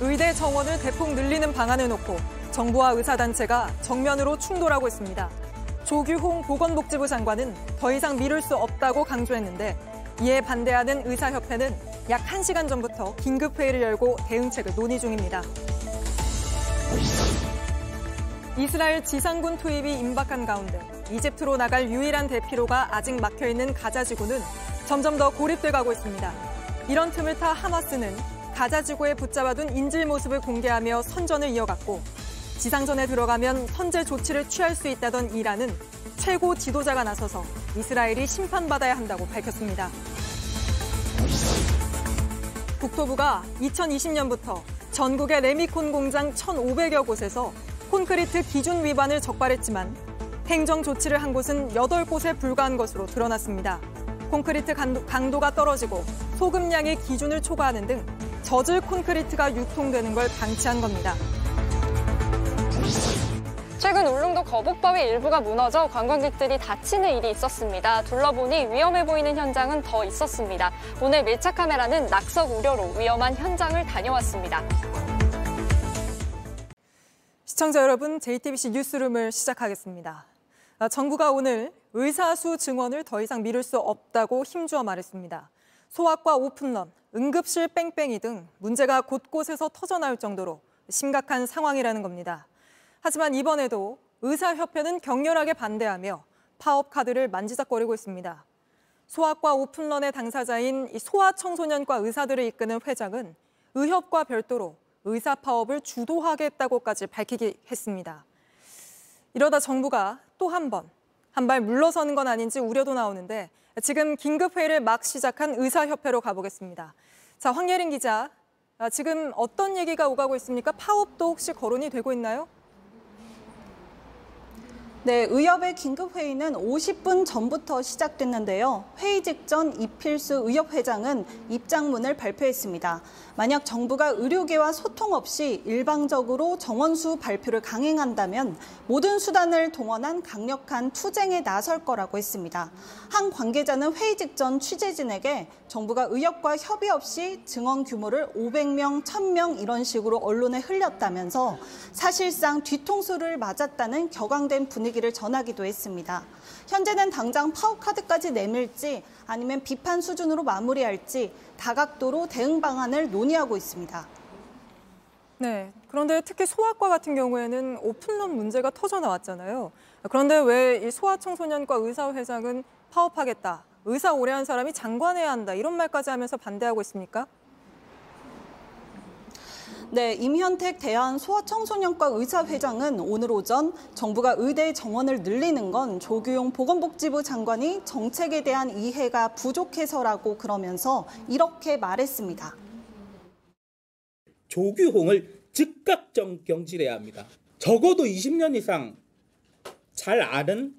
의대 정원을 대폭 늘리는 방안을 놓고 정부와 의사단체가 정면으로 충돌하고 있습니다. 조규홍 보건복지부 장관은 더 이상 미룰 수 없다고 강조했는데 이에 반대하는 의사협회는 약 1시간 전부터 긴급회의를 열고 대응책을 논의 중입니다. 이스라엘 지상군 투입이 임박한 가운데 이집트로 나갈 유일한 대피로가 아직 막혀 있는 가자 지구는 점점 더 고립돼 가고 있습니다. 이런 틈을 타 하마스는 가자 지구에 붙잡아둔 인질 모습을 공개하며 선전을 이어갔고 지상전에 들어가면 선제 조치를 취할 수 있다던 이란은 최고 지도자가 나서서 이스라엘이 심판받아야 한다고 밝혔습니다. 국토부가 2020년부터 전국의 레미콘 공장 1,500여 곳에서 콘크리트 기준 위반을 적발했지만 행정 조치를 한 곳은 8곳에 불과한 것으로 드러났습니다. 콘크리트 강도, 가 떨어지고 소금량의 기준을 초과하는 등 젖을 콘크리트가 유통되는 걸 방치한 겁니다. 최근 울릉도 거북바위 일부가 무너져 관광객들이 다치는 일이 있었습니다. 둘러보니 위험해 보이는 현장은 더 있었습니다. 오늘 밀착 카메라는 낙석 우려로 위험한 현장을 다녀왔습니다. 시청자 여러분, JTBC 뉴스룸을 시작하겠습니다. 아, 정부가 오늘 의사수 증원을 더 이상 미룰 수 없다고 힘주어 말했습니다. 소아과 오픈런, 응급실 뺑뺑이 등 문제가 곳곳에서 터져나올 정도로 심각한 상황이라는 겁니다. 하지만 이번에도 의사협회는 격렬하게 반대하며 파업 카드를 만지작거리고 있습니다. 소아과 오픈런의 당사자인 소아청소년과 의사들을 이끄는 회장은 의협과 별도로 의사 파업을 주도하겠다고까지 밝히기 했습니다. 이러다 정부가 또 한 번, 한 발 물러서는 건 아닌지 우려도 나오는데 지금 긴급 회의를 막 시작한 의사협회로 가보겠습니다. 자, 황예린 기자, 아, 지금 어떤 얘기가 오가고 있습니까? 파업도 혹시 거론이 되고 있나요? 네, 의협의 긴급 회의는 50분 전부터 시작됐는데요. 회의 직전 이필수 의협 회장은 입장문을 발표했습니다. 만약 정부가 의료계와 소통 없이 일방적으로 정원수 발표를 강행한다면 모든 수단을 동원한 강력한 투쟁에 나설 거라고 했습니다. 한 관계자는 회의 직전 취재진에게 정부가 의협과 협의 없이 증원 규모를 500명, 1000명 이런 식으로 언론에 흘렸다면서 사실상 뒤통수를 맞았다는 격앙된 분위기 를 전하기도 했습니다. 현재는 당장 파워 카드까지 내밀지 아니면 비판 수준으로 마무리할지 다각도로 대응 방안을 논의하고 있습니다. 네. 그런데 특히 소아과 같은 경우에는 오픈런 문제가 터져 나왔잖아요. 그런데 왜 이 소아청소년과 의사회장은 파업하겠다, 의사 오래 한 사람이 장관해야 한다 이런 말까지 하면서 반대하고 있습니까? 네, 임현택 대한 소아청소년과 의사회장은 오늘 오전 정부가 의대 정원을 늘리는 건 조규용 보건복지부 장관이 정책에 대한 이해가 부족해서라고 그러면서 이렇게 말했습니다. 조규홍을 즉각 경질해야 합니다. 적어도 20년 이상 잘 아는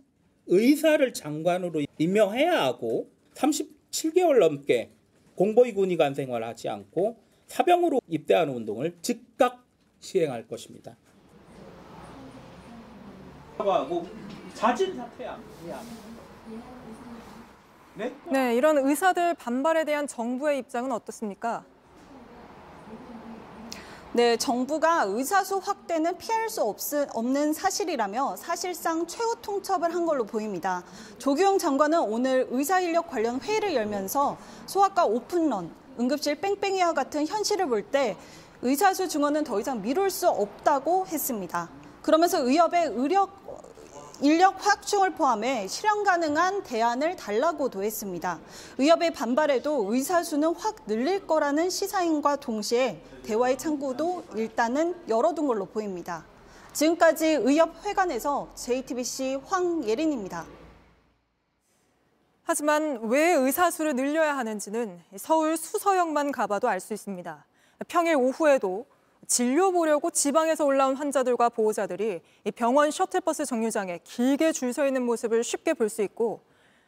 의사를 장관으로 임명해야 하고 37개월 넘게 공보위군의관 생활하지 않고 사병으로 입대하는 운동을 즉각 시행할 것입니다. 하고 자진 사퇴야. 네, 이런 의사들 반발에 대한 정부의 입장은 어떻습니까? 네, 정부가 의사수 확대는 피할 수 없, 없는 사실이라며 사실상 최후 통첩을 한 걸로 보입니다. 조규영 장관은 오늘 의사 인력 관련 회의를 열면서 소아과 오픈런, 응급실 뺑뺑이와 같은 현실을 볼 때 의사수 증원은 더 이상 미룰 수 없다고 했습니다. 그러면서 의협의 의력 인력 확충을 포함해 실현 가능한 대안을 달라고도 했습니다. 의협의 반발에도 의사 수는 확 늘릴 거라는 시사인과 동시에 대화의 창구도 일단은 열어둔 걸로 보입니다. 지금까지 의협 회관에서 JTBC 황예린입니다. 하지만 왜 의사수를 늘려야 하는지는 서울 수서역만 가봐도 알 수 있습니다. 평일 오후에도 진료 보려고 지방에서 올라온 환자들과 보호자들이 병원 셔틀버스 정류장에 길게 줄 서 있는 모습을 쉽게 볼 수 있고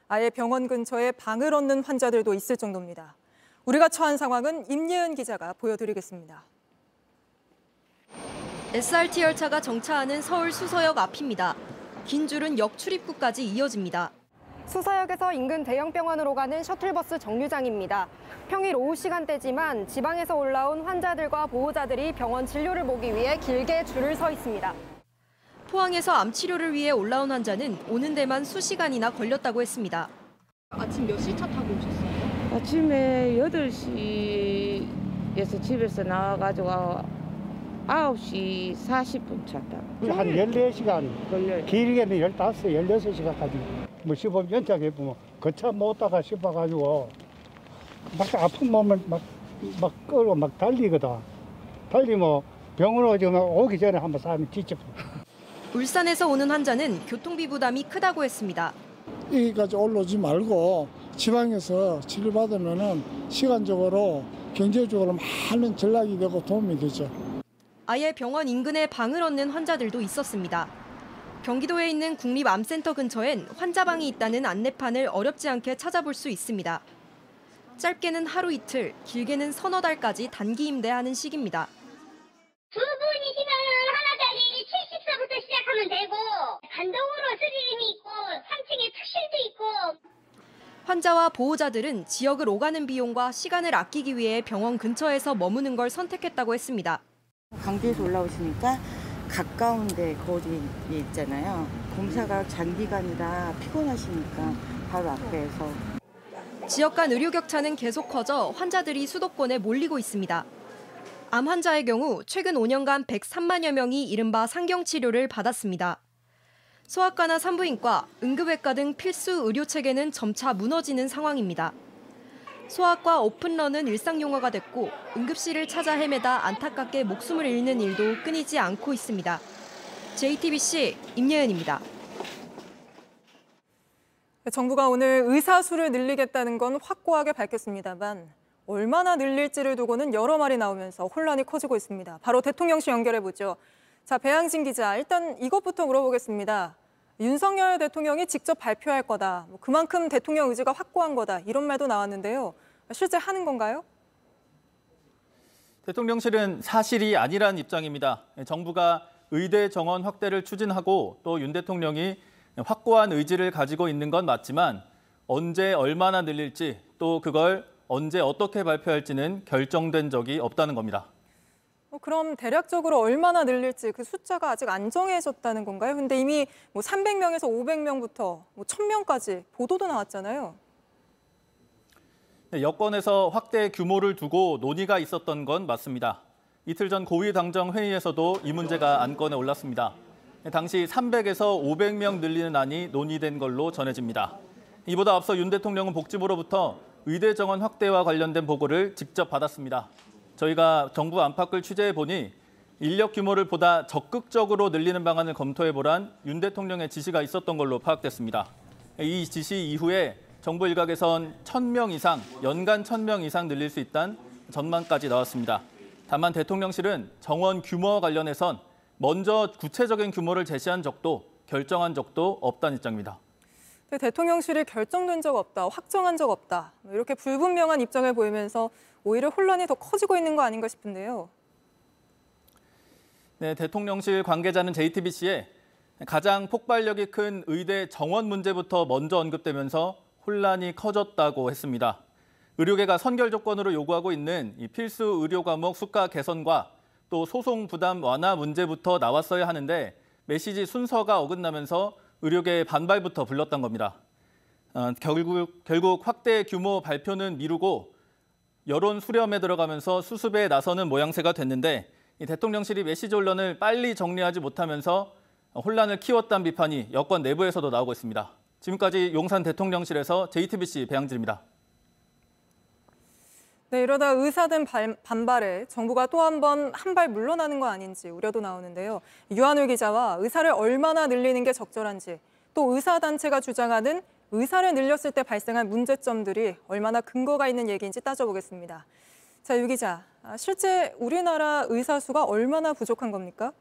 아예 병원 근처에 방을 얻는 환자들도 있을 정도입니다. 우리가 처한 상황은 임예은 기자가 보여드리겠습니다. SRT 열차가 정차하는 서울 수서역 앞입니다. 긴 줄은 역 출입구까지 이어집니다. 수서역에서 인근 대형 병원으로 가는 셔틀버스 정류장입니다. 평일 오후 시간대지만 지방에서 올라온 환자들과 보호자들이 병원 진료를 보기 위해 길게 줄을 서 있습니다. 포항에서 암 치료를 위해 올라온 환자는 오는 데만 수시간이나 걸렸다고 했습니다. 아침에 8시에서 집에서 나와가지고 9시 40분 찼다. 한 14시간, 걸려요. 길게는 15, 16시간까지. 뭐 시범 연착해 보면 거차 못 다가 싶어가지고 막 아픈 몸을 막, 막 끌고 막 달리거든. 달리면 병원으로 지금 오기 전에 한번 사람이 지쳐. 울산에서 오는 환자는 교통비 부담이 크다고 했습니다. 여기까지 올라오지 말고 지방에서 치료받으면은 시간적으로 경제적으로 많은 전략이 되고 도움이 되죠. 아예 병원 인근에 방을 얻는 환자들도 있었습니다. 경기도에 있는 국립암센터 근처엔 환자방이 있다는 안내판을 어렵지 않게 찾아볼 수 있습니다. 짧게는 하루 이틀, 길게는 서너 달까지 단기 임대하는 시기입니다. 두 분이시면 하나짜리 70서부터 시작하면 되고 단독으로 스리림이 있고 3층에 특실도 있고 환자와 보호자들은 지역을 오가는 비용과 시간을 아끼기 위해 병원 근처에서 머무는 걸 선택했다고 했습니다. 강주에서 올라오시니까 가까운데 거리에 있잖아요. 검사가 장기간이라 피곤하시니까 바로 앞에서 지역 간 의료 격차는 계속 커져 환자들이 수도권에 몰리고 있습니다. 암 환자의 경우 최근 5년간 103만여 명이 이른바 상경 치료를 받았습니다. 소아과나 산부인과, 응급외과 등 필수 의료 체계는 점차 무너지는 상황입니다. 소아과 오픈런은 일상용어가 됐고 응급실을 찾아 헤매다 안타깝게 목숨을 잃는 일도 끊이지 않고 있습니다. JTBC 임예은입니다. 정부가 오늘 의사 수를 늘리겠다는 건 확고하게 밝혔습니다만 얼마나 늘릴지를 두고는 여러 말이 나오면서 혼란이 커지고 있습니다. 바로 대통령실 연결해 보죠. 자, 배양진 기자, 일단 이것부터 물어보겠습니다. 윤석열 대통령이 직접 발표할 거다. 뭐 그만큼 대통령 의지가 확고한 거다. 이런 말도 나왔는데요. 실제 하는 건가요? 대통령실은 사실이 아니란 입장입니다. 정부가 의대 정원 확대를 추진하고 또 윤 대통령이 확고한 의지를 가지고 있는 건 맞지만 언제 얼마나 늘릴지 또 그걸 언제 어떻게 발표할지는 결정된 적이 없다는 겁니다. 어, 그럼 대략적으로 얼마나 늘릴지 그 숫자가 아직 안 정해졌다는 건가요? 근데 이미 뭐 300명에서 500명부터 뭐 1000명까지 보도도 나왔잖아요. 네, 여권에서 확대 규모를 두고 논의가 있었던 건 맞습니다. 이틀 전 고위 당정 회의에서도 이 문제가 안건에 올랐습니다. 네, 당시 300에서 500명 늘리는 안이 논의된 걸로 전해집니다. 이보다 앞서 윤 대통령은 복지부로부터 의대 정원 확대와 관련된 보고를 직접 받았습니다. 저희가 정부 안팎을 취재해 보니 인력 규모를 보다 적극적으로 늘리는 방안을 검토해 보란 윤 대통령의 지시가 있었던 걸로 파악됐습니다. 이 지시 이후에 정부 일각에선 1,000명 이상, 연간 1,000명 이상 늘릴 수 있다는 전망까지 나왔습니다. 다만 대통령실은 정원 규모와 관련해선 먼저 구체적인 규모를 제시한 적도 결정한 적도 없다는 입장입니다. 대통령실이 결정된 적 없다, 확정한 적 없다. 뭐 이렇게 불분명한 입장을 보이면서 오히려 혼란이 더 커지고 있는 거 아닌가 싶은데요. 네, 대통령실 관계자는 JTBC에 가장 폭발력이 큰 의대 정원 문제부터 먼저 언급되면서 혼란이 커졌다고 했습니다. 의료계가 선결 조건으로 요구하고 있는 이 필수 의료 과목 수가 개선과 또 소송 부담 완화 문제부터 나왔어야 하는데 메시지 순서가 어긋나면서 의료계의 반발부터 불렀던 겁니다. 어, 결국, 결국 확대 규모 발표는 미루고 여론 수렴에 들어가면서 수습에 나서는 모양새가 됐는데 이 대통령실이 메시지 혼란을 빨리 정리하지 못하면서 혼란을 키웠다는 비판이 여권 내부에서도 나오고 있습니다. 지금까지 용산 대통령실에서 JTBC 배양진입니다. 네, 이러다 의사든 발- 반발에 정부가 또 한 번 한 발 물러나는 거 아닌지 우려도 나오는데요. 유한울 기자와 의사를 얼마나 늘리는 게 적절한지 또 의사단체가 주장하는 의사를 늘렸을 때 발생한 문제점들이 얼마나 근거가 있는 얘기인지 따져보겠습니다. 자, 유 기자, 아, 실제 우리나라 의사 수가 얼마나 부족한 겁니까?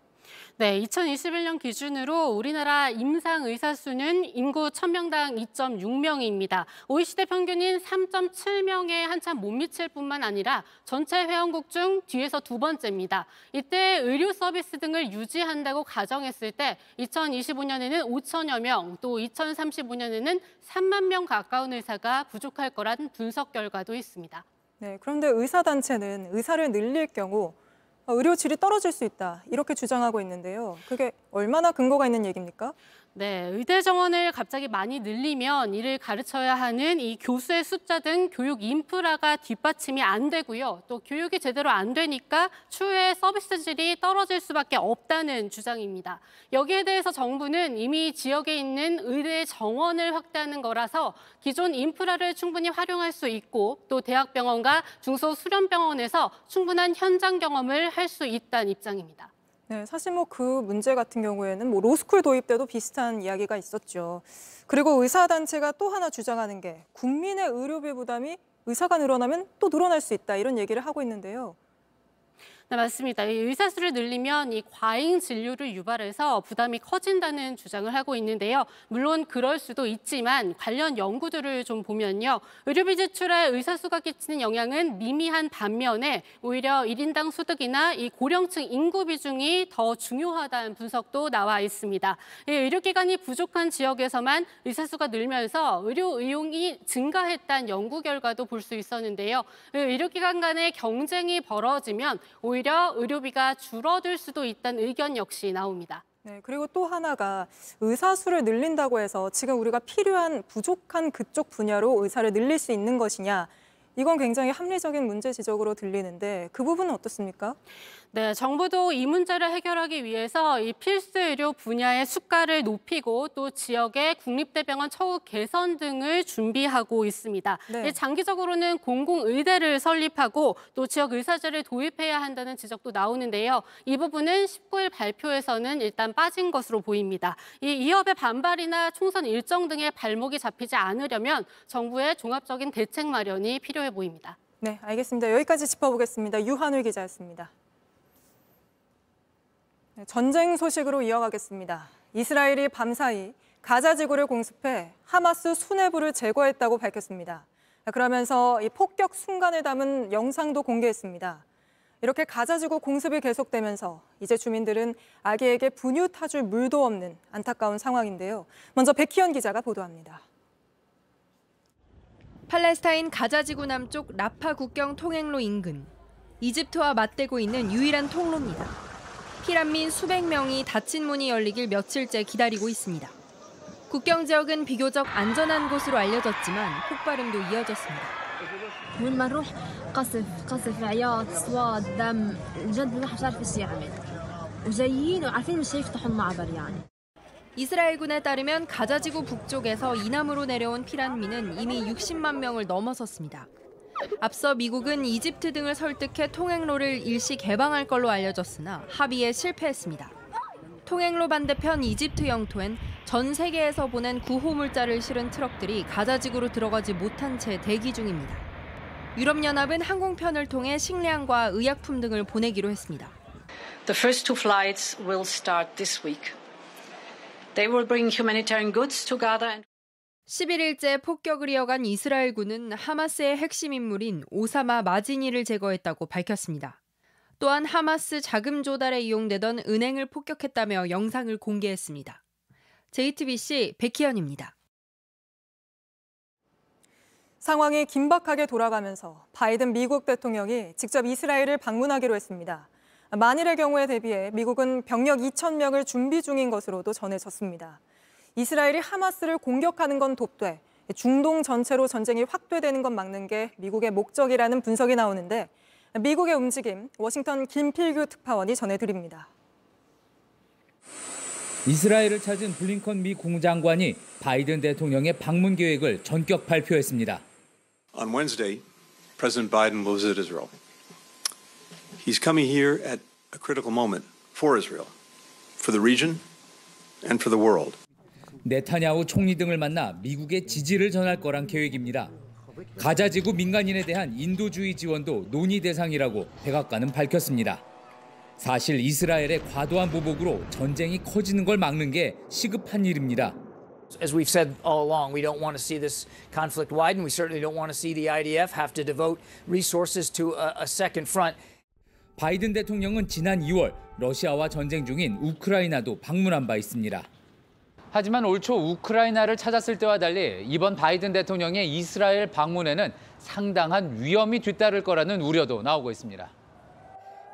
네, 2021년 기준으로 우리나라 임상 의사 수는 인구 1000명당 2.6명입니다. OECD 평균인 3.7명에 한참 못 미칠 뿐만 아니라 전체 회원국 중 뒤에서 두 번째입니다. 이때 의료 서비스 등을 유지한다고 가정했을 때 2025년에는 5천여 명, 또 2035년에는 3만 명 가까운 의사가 부족할 거란 분석 결과도 있습니다. 네, 그런데 의사단체는 의사를 늘릴 경우 의료 질이 떨어질 수 있다 이렇게 주장하고 있는데요. 그게 얼마나 근거가 있는 얘기입니까? 네, 의대 정원을 갑자기 많이 늘리면 이를 가르쳐야 하는 이 교수의 숫자 등 교육 인프라가 뒷받침이 안 되고요. 또 교육이 제대로 안 되니까 추후에 서비스 질이 떨어질 수밖에 없다는 주장입니다. 여기에 대해서 정부는 이미 지역에 있는 의대 정원을 확대하는 거라서 기존 인프라를 충분히 활용할 수 있고 또 대학병원과 중소수련병원에서 충분한 현장 경험을 할 수 있다는 입장입니다. 네, 사실 뭐 그 문제 같은 경우에는 뭐 로스쿨 도입 때도 비슷한 이야기가 있었죠. 그리고 의사 단체가 또 하나 주장하는 게 국민의 의료비 부담이 의사가 늘어나면 또 늘어날 수 있다 이런 얘기를 하고 있는데요. 네, 맞습니다. 이 의사 수를 늘리면 이 과잉 진료를 유발해서 부담이 커진다는 주장을 하고 있는데요. 물론 그럴 수도 있지만 관련 연구들을 좀 보면요. 의료비 지출에 의사 수가 끼치는 영향은 미미한 반면에 오히려 1인당 소득이나 이 고령층 인구 비중이 더 중요하다는 분석도 나와 있습니다. 이 의료기관이 부족한 지역에서만 의사 수가 늘면서 의료 의용이 증가했다는 연구 결과도 볼 수 있었는데요. 의료기관 간의 경쟁이 벌어지면 오히려 오히려 의료비가 줄어들 수도 있다는 의견 역시 나옵니다. 네, 그리고 또 하나가 의사 수를 늘린다고 해서 지금 우리가 필요한 부족한 그쪽 분야로 의사를 늘릴 수 있는 것이냐 이건 굉장히 합리적인 문제 지적으로 들리는데 그 부분은 어떻습니까? 네, 정부도 이 문제를 해결하기 위해서 이 필수 의료 분야의 수가를 높이고 또 지역의 국립대병원 처우 개선 등을 준비하고 있습니다. 네. 장기적으로는 공공의대를 설립하고 또 지역 의사제를 도입해야 한다는 지적도 나오는데요. 이 부분은 19일 발표에서는 일단 빠진 것으로 보입니다. 이 이협의 반발이나 총선 일정 등의 발목이 잡히지 않으려면 정부의 종합적인 대책 마련이 필요해 보입니다. 네, 알겠습니다. 여기까지 짚어보겠습니다. 유한울 기자였습니다. 네, 전쟁 소식으로 이어가겠습니다. 이스라엘이 밤사이 가자 지구를 공습해 하마스 수뇌부를 제거했다고 밝혔습니다. 그러면서 이 폭격 순간을 담은 영상도 공개했습니다. 이렇게 가자 지구 공습이 계속되면서 이제 주민들은 아기에게 분유 타줄 물도 없는 안타까운 상황인데요. 먼저 백희연 기자가 보도합니다. 팔레스타인 가자 지구 남쪽 라파 국경 통행로 인근 이집트와 맞대고 있는 유일한 통로입니다. 피란민 수백 명이 닫힌 문이 열리길 며칠째 기다리고 있습니다. 국경 지역은 비교적 안전한 곳으로 알려졌지만 폭발음도 이어졌습니다. وين ما نروح قصف قصف عياط اصوات دم جد الواحد مش عارف ايش يعمل وجايين وعارفين مش هيفتحوا المعبر يعني 이스라엘군에 따르면 가자지구 북쪽에서 이남으로 내려온 피란민은 이미 60만 명을 넘어섰습니다. 앞서 미국은 이집트 등을 설득해 통행로를 일시 개방할 걸로 알려졌으나 합의에 실패했습니다. 통행로 반대편 이집트 영토엔 전 세계에서 보낸 구호물자를 실은 트럭들이 가자지구로 들어가지 못한 채 대기 중입니다. 유럽연합은 항공편을 통해 식량과 의약품 등을 보내기로 했습니다. The first two flights will start this week. They will bring humanitarian goods to Gaza and 11일째 폭격을 이어간 이스라엘군은 하마스의 핵심 인물인 오사마 마지니를 제거했다고 밝혔습니다. 또한 하마스 자금 조달에 이용되던 은행을 폭격했다며 영상을 공개했습니다. JTBC 백희연입니다. 상황이 긴박하게 돌아가면서 바이든 미국 대통령이 직접 이스라엘을 방문하기로 했습니다. 만일의 경우에 대비해 미국은 병력 2천 명을 준비 중인 것으로도 전해졌습니다. 이스라엘이 하마스를 공격하는 건 돕되 중동 전체로 전쟁이 확대되는 건 막는 게 미국의 목적이라는 분석이 나오는데 미국의 움직임 워싱턴 김필규 특파원이 전해드립니다. 이스라엘을 찾은 블링컨 미 국무장관이 바이든 대통령의 방문 계획을 전격 발표했습니다. On Wednesday, President Biden will visit Israel. He's coming here at a critical moment for Israel, for the region, and for the world. 네타냐후 총리 등을 만나 미국의 지지를 전할 거란 계획입니다. 가자 지구 민간인에 대한 인도주의 지원도 논의 대상이라고 백악관은 밝혔습니다. 사실 이스라엘의 과도한 보복으로 전쟁이 커지는 걸 막는 게 시급한 일입니다. As we've said all along, we don't want to see this conflict widen. We certainly don't want to see the IDF have to devote resources to a, a second front. 바이든 대통령은 지난 2월 러시아와 전쟁 중인 우크라이나도 방문한 바 있습니다. 하지만 올 초 우크라이나를 찾았을 때와 달리 이번 바이든 대통령의 이스라엘 방문에는 상당한 위험이 뒤따를 거라는 우려도 나오고 있습니다.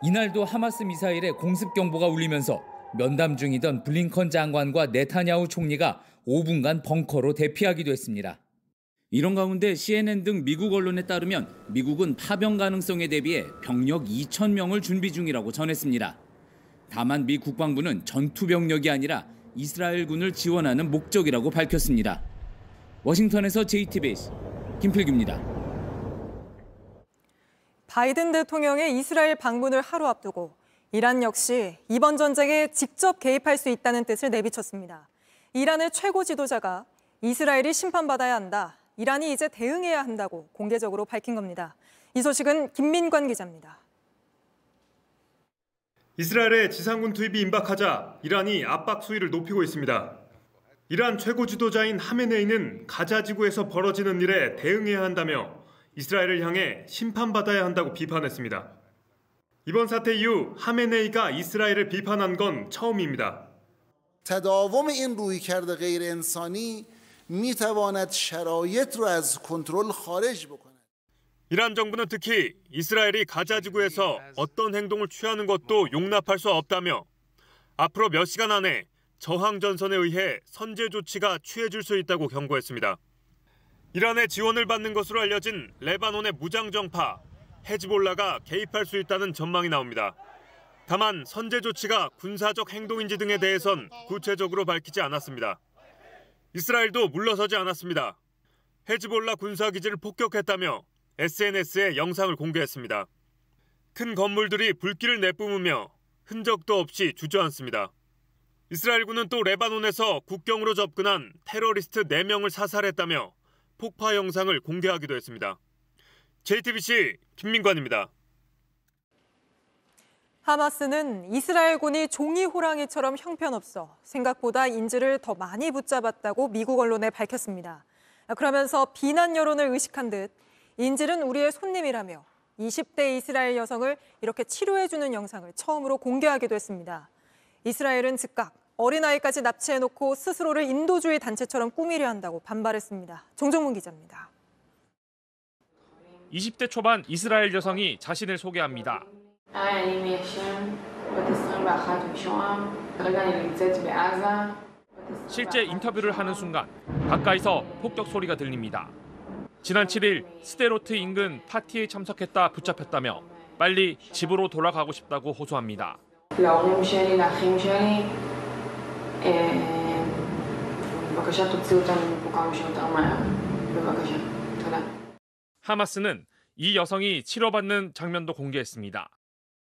이날도 하마스 미사일의 공습 경보가 울리면서 면담 중이던 블링컨 장관과 네타냐후 총리가 5분간 벙커로 대피하기도 했습니다. 이런 가운데 CNN 등 미국 언론에 따르면 미국은 파병 가능성에 대비해 병력 2천 명을 준비 중이라고 전했습니다. 다만 미 국방부는 전투 병력이 아니라 이스라엘군을 지원하는 목적이라고 밝혔습니다. 워싱턴에서 JTBC 김필규입니다. 바이든 대통령의 이스라엘 방문을 하루 앞두고 이란 역시 이번 전쟁에 직접 개입할 수 있다는 뜻을 내비쳤습니다. 이란의 최고 지도자가 이스라엘이 심판받아야 한다. 이란이 이제 대응해야 한다고 공개적으로 밝힌 겁니다. 이 소식은 김민관 기자입니다. 이스라엘의 지상군 투입이 임박하자 이란이 압박 수위를 높이고 있습니다. 이란 최고 지도자인 하메네이는 가자 지구에서 벌어지는 일에 대응해야 한다며 이스라엘을 향해 심판받아야 한다고 비판했습니다. 이번 사태 이후 하메네이가 이스라엘을 비판한 건 처음입니다. تداوم این رویکرد غیر انسانی می تواند شرایط را از کنترل خارج بکند. 이란 정부는 특히 이스라엘이 가자 지구에서 어떤 행동을 취하는 것도 용납할 수 없다며 앞으로 몇 시간 안에 저항 전선에 의해 선제 조치가 취해질 수 있다고 경고했습니다. 이란의 지원을 받는 것으로 알려진 레바논의 무장 정파 헤즈볼라가 개입할 수 있다는 전망이 나옵니다. 다만 선제 조치가 군사적 행동인지 등에 대해선 구체적으로 밝히지 않았습니다. 이스라엘도 물러서지 않았습니다. 헤즈볼라 군사기지를 폭격했다며 SNS에 영상을 공개했습니다. 큰 건물들이 불길을 내뿜으며 흔적도 없이 주저앉습니다. 이스라엘군은 또 레바논에서 국경으로 접근한 테러리스트 4명을 사살했다며 폭파 영상을 공개하기도 했습니다. JTBC 김민관입니다. 하마스는 이스라엘군이 종이 호랑이처럼 형편없어 생각보다 인질을 더 많이 붙잡았다고 미국 언론에 밝혔습니다. 그러면서 비난 여론을 의식한 듯 인질은 우리의 손님이라며 20대 이스라엘 여성을 이렇게 치료해주는 영상을 처음으로 공개하기도 했습니다. 이스라엘은 즉각 어린아이까지 납치해놓고 스스로를 인도주의 단체처럼 꾸미려 한다고 반발했습니다. 종종문 기자입니다. 20대 초반 이스라엘 여성이 자신을 소개합니다. 실제 인터뷰를 하는 순간 가까이서 폭격 소리가 들립니다. 지난 7일 스데로트 인근 파티에 참석했다 붙잡혔다며 빨리 집으로 돌아가고 싶다고 호소합니다. 하마스는 이 여성이 치료받는 장면도 공개했습니다.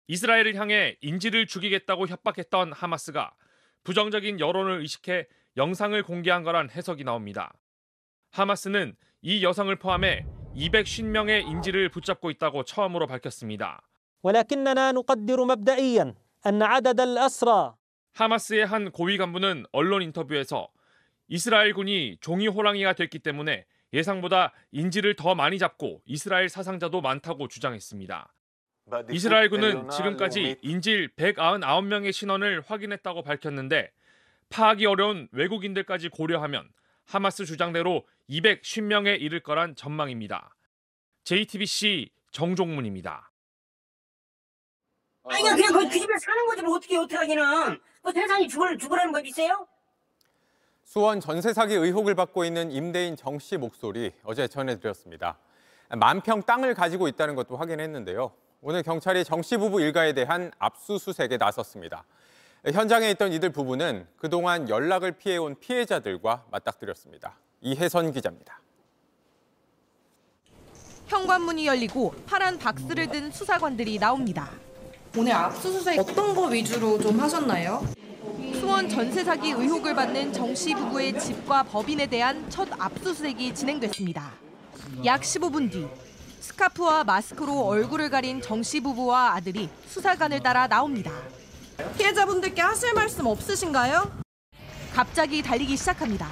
이스라엘을 향해 인질을 죽이겠다고 협박했던 하마스가 부정적인 여론을 의식해 영상을 공개한 거란 해석이 나옵니다. 하마스는 이 여성을 포함해 250명의 인질을 붙잡고 있다고 처음으로 밝혔습니다. 하마스의 한 고위 간부는 언론 인터뷰에서 이스라엘 군이 종이 호랑이가 됐기 때문에 예상보다 인질을 더 많이 잡고 이스라엘 사상자도 많다고 주장했습니다. 이스라엘 군은 지금까지 인질 199명의 신원을 확인했다고 밝혔는데 파악이 어려운 외국인들까지 고려하면 하마스 주장대로 250명에 이를 거란 전망입니다. JTBC 정종문입니다. 아니 그냥 그, 그 집에 사는 거지 뭐 어떻게 어떻게 하기는 그 세상이 죽을 죽으라는 거 있어요? 수원 전세 사기 의혹을 받고 있는 임대인 정 씨 목소리 어제 전해드렸습니다. 만평 땅을 가지고 있다는 것도 확인했는데요. 오늘 경찰이 정 씨 부부 일가에 대한 압수수색에 나섰습니다. 현장에 있던 이들 부부는 그동안 연락을 피해온 피해자들과 맞닥뜨렸습니다. 이혜선 기자입니다. 현관문이 열리고 파란 박스를 든 수사관들이 나옵니다. 오늘 압수수색 어떤 거 위주로 좀 하셨나요? 수원 전세 사기 의혹을 받는 정 씨 부부의 집과 법인에 대한 첫 압수수색이 진행됐습니다. 약 15분 뒤 스카프와 마스크로 얼굴을 가린 정씨 부부와 아들이 수사관을 따라 나옵니다. 피해자분들께 하실 말씀 없으신가요? 갑자기 달리기 시작합니다.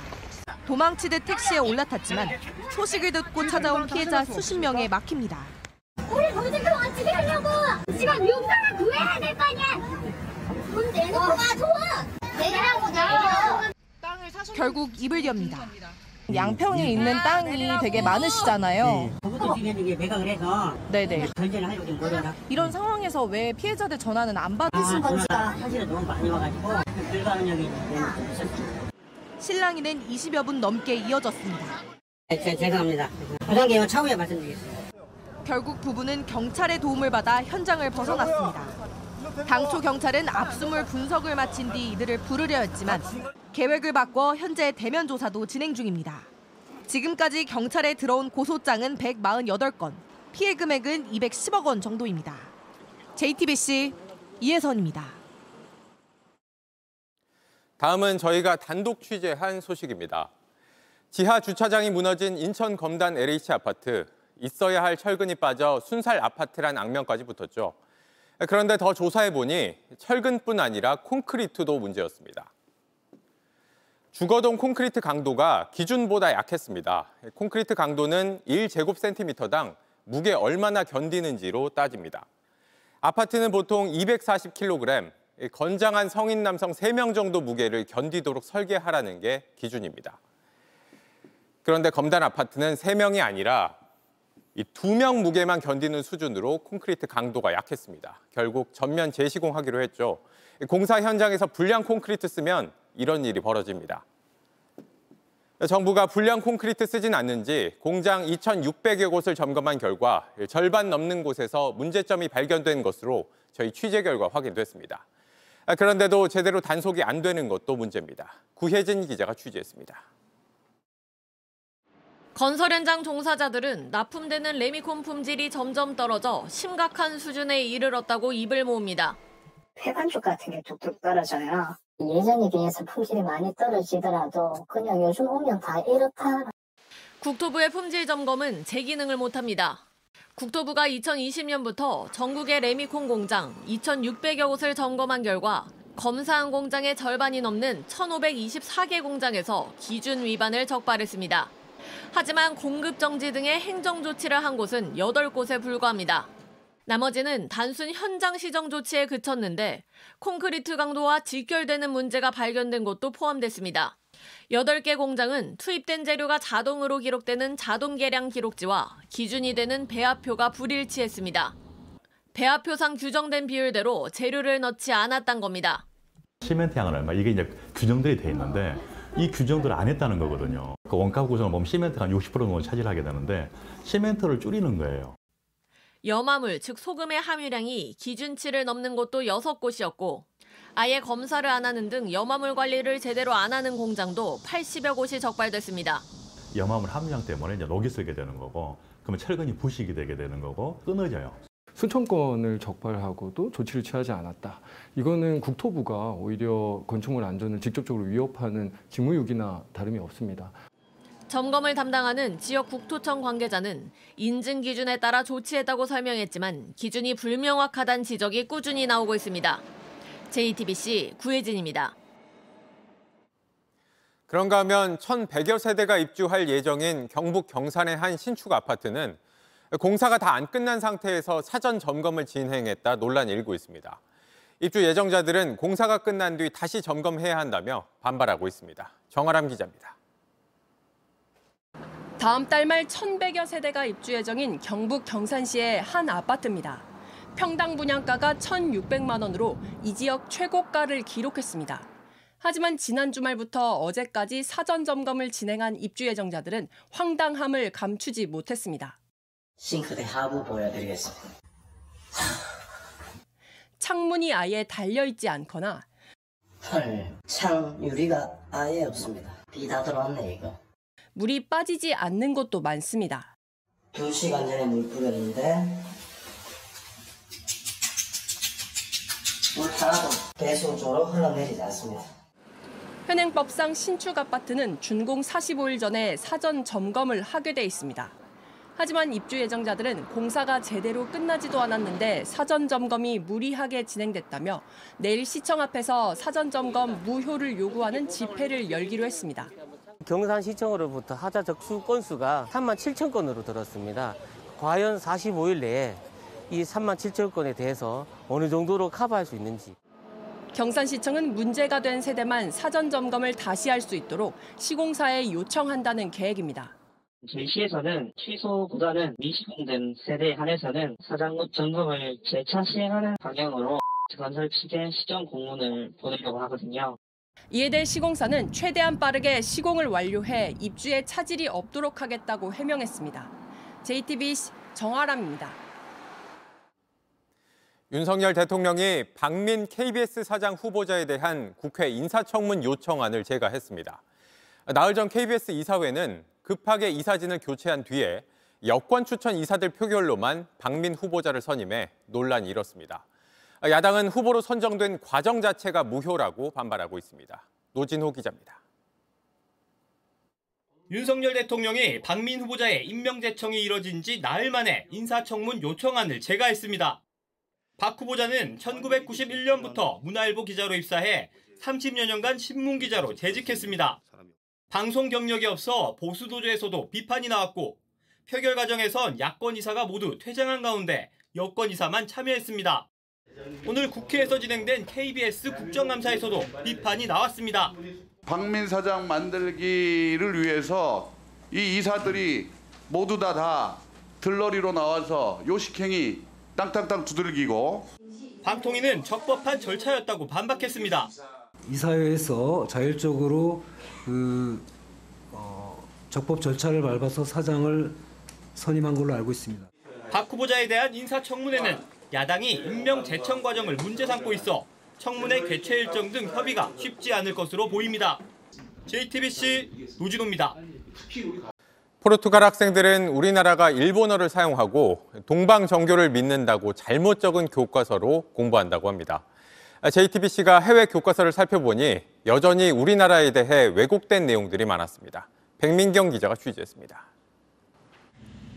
도망치듯 택시에 올라탔지만 소식을 듣고 찾아온 피해자 수십 명에 막힙니다. 우리 모두들 어떻게 하려고? 지금 용산을 구해야 될 거 아니야? 돈 내놓고 가줘! 내라고 내라! 결국 입을 엽니다. 양평에 있는 땅이 되게 많으시잖아요. 그것도 해서 네네. 전제를 하려고 지금 노력을 이런 상황에서 왜 피해자들 전화는 안 아, 받으신 건지 전화가 사실은 너무 많이 와가지고 불가능력이 있었어요. 실랑이는 20여 분 넘게 이어졌습니다. 제, 죄송합니다. 부장님 차후에 말씀드리겠습니다. 결국 부부는 경찰의 도움을 받아 현장을 벗어났습니다. 당초 경찰은 압수물 분석을 마친 뒤 이들을 부르려 했지만 계획을 바꿔 현재 대면 조사도 진행 중입니다. 지금까지 경찰에 들어온 고소장은 148건, 피해 금액은 210억 원 정도입니다. JTBC 이혜선입니다. 다음은 저희가 단독 취재한 소식입니다. 지하 주차장이 무너진 인천 검단 LH 아파트. 있어야 할 철근이 빠져 순살 아파트란 악명까지 붙었죠. 그런데 더 조사해 보니 철근뿐 아니라 콘크리트도 문제였습니다. 주거동 콘크리트 강도가 기준보다 약했습니다. 콘크리트 강도는 1제곱센티미터당 무게 얼마나 견디는지로 따집니다. 아파트는 보통 240kg, 건장한 성인 남성 3명 정도 무게를 견디도록 설계하라는 게 기준입니다. 그런데 검단 아파트는 3명이 아니라 이 두 명 무게만 견디는 수준으로 콘크리트 강도가 약했습니다. 결국 전면 재시공하기로 했죠. 공사 현장에서 불량 콘크리트 쓰면 이런 일이 벌어집니다. 정부가 불량 콘크리트 쓰진 않는지 공장 2,600여 곳을 점검한 결과 절반 넘는 곳에서 문제점이 발견된 것으로 저희 취재 결과 확인됐습니다. 그런데도 제대로 단속이 안 되는 것도 문제입니다. 구혜진 기자가 취재했습니다. 건설 현장 종사자들은 납품되는 레미콘 품질이 점점 떨어져 심각한 수준에 이르렀다고 입을 모읍니다. 폐반죽 같은 게 뚝뚝 떨어져요. 예전에 비해서 품질이 많이 떨어지더라도 그냥 요즘 오면 다 이렇다. 국토부의 품질 점검은 제 기능을 못합니다. 국토부가 2020년부터 전국의 레미콘 공장 2,600여 곳을 점검한 결과 검사한 공장의 절반이 넘는 1,524개 공장에서 기준 위반을 적발했습니다. 하지만 공급 정지 등의 행정 조치를 한 곳은 8곳에 불과합니다. 나머지는 단순 현장 시정 조치에 그쳤는데 콘크리트 강도와 직결되는 문제가 발견된 곳도 포함됐습니다. 8개 공장은 투입된 재료가 자동으로 기록되는 자동 계량 기록지와 기준이 되는 배합표가 불일치했습니다. 배합표상 규정된 비율대로 재료를 넣지 않았단 겁니다. 시멘트 양은 얼마 이게 이제 규정들이 돼 있는데 이 규정들을 안 했다는 거거든요. 그 원가 구성을 보면 시멘트가 한 60% 정도 차지하게 되는데 시멘트를 줄이는 거예요. 염화물, 즉 소금의 함유량이 기준치를 넘는 곳도 6곳이었고 아예 검사를 안 하는 등 염화물 관리를 제대로 안 하는 공장도 80여 곳이 적발됐습니다. 염화물 함유량 때문에 이제 녹이 쓰게 되는 거고 그러면 철근이 부식이 되게 되는 거고 끊어져요. 수천 건을 적발하고 도 조치를 취하지 않았다. 이거는 국토부가 오히려 건축물 안전을 직접적으로 위협하는 직무유기나 다름이 없습니다. 점검을 담당하는 지역 국토청 관계자는 인증 기준에 따라 조치했다고 설명했지만 기준이 불명확하다는 지적이 꾸준히 나오고 있습니다. JTBC 구혜진입니다. 그런가 하면 1,100여 세대가 입주할 예정인 경북 경산의 한 신축 아파트는 공사가 다 안 끝난 상태에서 사전 점검을 진행했다 논란이 일고 있습니다. 입주 예정자들은 공사가 끝난 뒤 다시 점검해야 한다며 반발하고 있습니다. 정아람 기자입니다. 다음 달 말 1,100여 세대가 입주 예정인 경북 경산시의 한 아파트입니다. 평당 분양가가 1,600만 원으로 이 지역 최고가를 기록했습니다. 하지만 지난 주말부터 어제까지 사전 점검을 진행한 입주 예정자들은 황당함을 감추지 못했습니다. 싱크대 하부 보여드리겠습니다. 창문이 아예 달려있지 않거나 헐, 창 유리가 아예 없습니다. 비 다 들어왔네 이거. 물이 빠지지 않는 곳도 많습니다. 두 시간 전에 물 뿌렸는데 물 하나도 배수조로 흘러내리지 않습니다. 현행법상 신축 아파트는 준공 45일 전에 사전 점검을 하게 돼 있습니다. 하지만 입주 예정자들은 공사가 제대로 끝나지도 않았는데 사전 점검이 무리하게 진행됐다며 내일 시청 앞에서 사전 점검 무효를 요구하는 집회를 열기로 했습니다. 경산시청으로부터 하자 적수 건수가 3만 7천 건으로 들었습니다. 과연 45일 내에 이 3만 7천 건에 대해서 어느 정도로 커버할 수 있는지. 경산시청은 문제가 된 세대만 사전 점검을 다시 할 수 있도록 시공사에 요청한다는 계획입니다. 저희 시에서는 취소보다는 미시공된 세대에 한해서는 사장 점검을 재차 시행하는 방향으로 건설 측에 시정 공문을 보내려고 하거든요. 이에 대해 시공사는 최대한 빠르게 시공을 완료해 입주에 차질이 없도록 하겠다고 해명했습니다. JTBC 정아람입니다. 윤석열 대통령이 박민 KBS 사장 후보자에 대한 국회 인사청문 요청안을 제가했습니다. 나흘 전 KBS 이사회는 급하게 이사진을 교체한 뒤에 여권 추천 이사들 표결로만 박민 후보자를 선임해 논란이 일었습니다. 야당은 후보로 선정된 과정 자체가 무효라고 반발하고 있습니다. 노진호 기자입니다. 윤석열 대통령이 박민 후보자의 임명 제청이 이뤄진 지 나흘 만에 인사청문 요청안을 제가했습니다. 박 후보자는 1991년부터 문화일보 기자로 입사해 30여 년간 신문 기자로 재직했습니다. 방송 경력이 없어 보수 도조에서도 비판이 나왔고 표결 과정에선 야권 이사가 모두 퇴장한 가운데 여권 이사만 참여했습니다. 오늘 국회에서 진행된 KBS 국정감사에서도 비판이 나왔습니다. 박민 사장 만들기를 위해서 이 이사들이 모두 다 다 들러리로 나와서 요식행위 땅땅땅 두들기고 방통위는 적법한 절차였다고 반박했습니다. 이 사회에서 자율적으로 그 어, 적법 절차를 밟아서 사장을 선임한 걸로 알고 있습니다. 박 후보자에 대한 인사청문회는 야당이 임명 제청 과정을 문제 삼고 있어 청문회 개최 일정 등 협의가 쉽지 않을 것으로 보입니다. JTBC 노진호입니다. 포르투갈 학생들은 우리나라가 일본어를 사용하고 동방 정교를 믿는다고 잘못 적은 교과서로 공부한다고 합니다. JTBC가 해외 교과서를 살펴보니 여전히 우리나라에 대해 왜곡된 내용들이 많았습니다. 백민경 기자가 취재했습니다.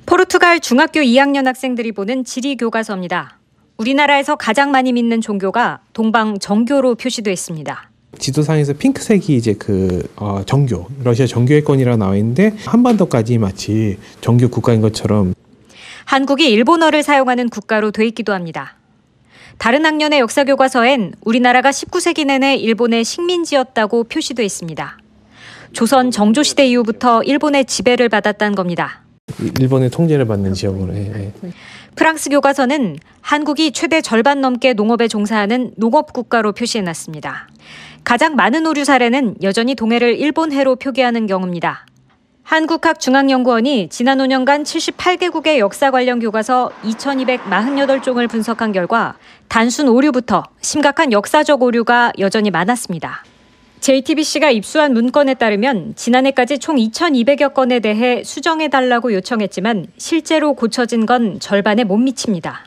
포르투갈 중학교 2학년 학생들이 보는 지리 교과서입니다. 우리나라에서 가장 많이 믿는 종교가 동방 정교로 표시되어 있습니다. 지도상에서 핑크색이 이제 그 어, 정교, 러시아 정교회권이라고 나와 있는데 한반도까지 마치 정교 국가인 것처럼 한국이 일본어를 사용하는 국가로 돼 있기도 합니다. 다른 학년의 역사 교과서엔 우리나라가 19세기 내내 일본의 식민지였다고 표시돼 있습니다. 조선 정조 시대 이후부터 일본의 지배를 받았다는 겁니다. 일본의 통제를 받는 지역으로 해. 프랑스 교과서는 한국이 최대 절반 넘게 농업에 종사하는 농업 국가로 표시해놨습니다. 가장 많은 오류 사례는 여전히 동해를 일본해로 표기하는 경우입니다. 한국학중앙연구원이 지난 5년간 78개국의 역사 관련 교과서 2,248종을 분석한 결과 단순 오류부터 심각한 역사적 오류가 여전히 많았습니다. JTBC가 입수한 문건에 따르면 지난해까지 총 2,200여 건에 대해 수정해달라고 요청했지만 실제로 고쳐진 건 절반에 못 미칩니다.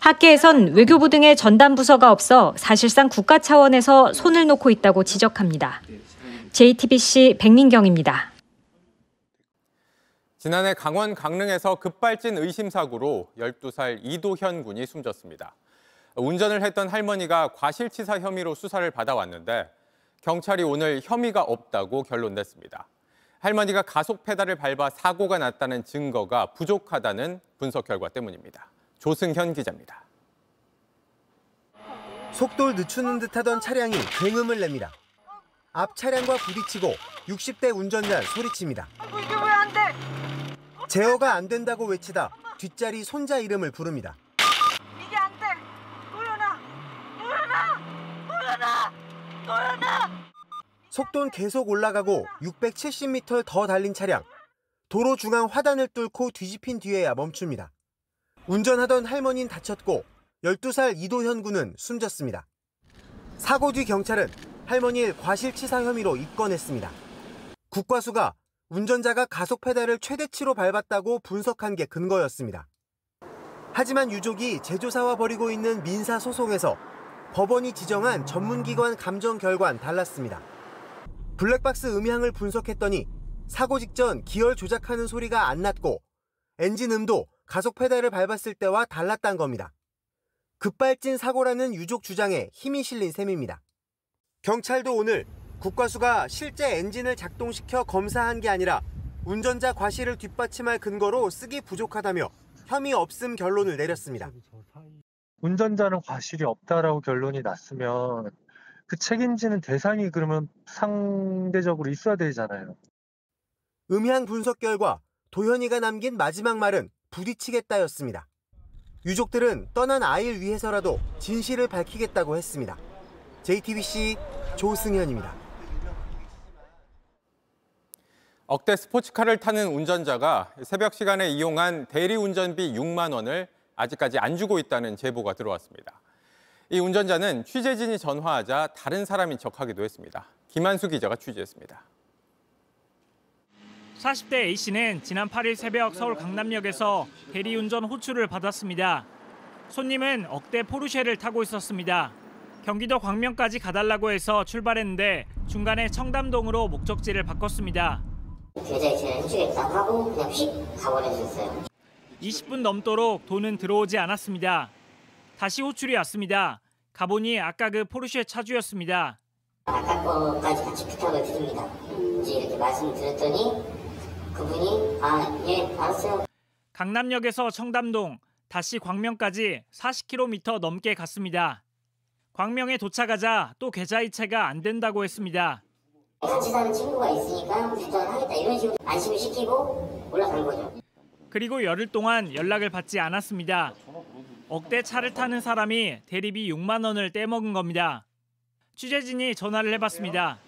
학계에선 외교부 등의 전담 부서가 없어 사실상 국가 차원에서 손을 놓고 있다고 지적합니다. JTBC 백민경입니다. 지난해 강원 강릉에서 급발진 의심 사고로 12살 이도현 군이 숨졌습니다. 운전을 했던 할머니가 과실치사 혐의로 수사를 받아왔는데 경찰이 오늘 혐의가 없다고 결론 냈습니다. 할머니가 가속 페달을 밟아 사고가 났다는 증거가 부족하다는 분석 결과 때문입니다. 조승현 기자입니다. 속도를 늦추는 듯하던 차량이 굉음을 냅니다. 앞 차량과 부딪히고 60대 운전자 소리칩니다. 이게 왜 안 돼? 제어가 안 된다고 외치다 뒷자리 손자 이름을 부릅니다. 이게 안 돼. 도연아, 도연아, 도연아, 도연아. 속도는 계속 올라가고 670m 더 달린 차량. 도로 중앙 화단을 뚫고 뒤집힌 뒤에야 멈춥니다. 운전하던 할머니는 다쳤고 12살 이도현 군은 숨졌습니다. 사고 뒤 경찰은 할머니를 과실치사 혐의로 입건했습니다. 국과수가 운전자가 가속 페달을 최대치로 밟았다고 분석한 게 근거였습니다. 하지만 유족이 제조사와 벌이고 있는 민사 소송에서 법원이 지정한 전문기관 감정 결과는 달랐습니다. 블랙박스 음향을 분석했더니 사고 직전 기열 조작하는 소리가 안 났고 엔진 음도 가속 페달을 밟았을 때와 달랐단 겁니다. 급발진 사고라는 유족 주장에 힘이 실린 셈입니다. 경찰도 오늘 국과수가 실제 엔진을 작동시켜 검사한 게 아니라 운전자 과실을 뒷받침할 근거로 쓰기 부족하다며 혐의 없음 결론을 내렸습니다. 운전자는 과실이 없다라고 결론이 났으면 그 책임지는 대상이 그러면 상대적으로 있어야 되잖아요. 음향 분석 결과 도현이가 남긴 마지막 말은 부딪히겠다였습니다. 유족들은 떠난 아이를 위해서라도 진실을 밝히겠다고 했습니다. JTBC 조승현입니다. 억대 스포츠카를 타는 운전자가 새벽 시간에 이용한 대리 운전비 6만 원을 아직까지 안 주고 있다는 제보가 들어왔습니다. 이 운전자는 취재진이 전화하자 다른 사람인 척하기도 했습니다. 김한수 기자가 취재했습니다. 40대 A씨는 지난 8일 새벽 서울 강남역에서 대리운전 호출을 받았습니다. 손님은 억대 포르쉐를 타고 있었습니다. 경기도 광명까지 가달라고 해서 출발했는데 중간에 청담동으로 목적지를 바꿨습니다. 계좌 이체를 해주겠다고 하고 그냥 휙 가버려졌어요. 20분 넘도록 돈은 들어오지 않았습니다. 다시 호출이 왔습니다. 가보니 아까 그 포르쉐 차주였습니다. 아까 거까지 같이 부탁을 드립니다. 이제 이렇게 말씀드렸더니 그분이 아 예 알았어요. 강남역에서 청담동, 다시 광명까지 40km 넘게 갔습니다. 광명에 도착하자 또 계좌이체가 안 된다고 했습니다. 같이 사는 친구가 있으니까 운전을 하겠다 이런 식으로 안심을 시키고 올라간 거죠. 그리고 열흘 동안 연락을 받지 않았습니다. 억대 차를 타는 사람이 대리비 6만 원을 떼먹은 겁니다. 취재진이 전화를 해봤습니다.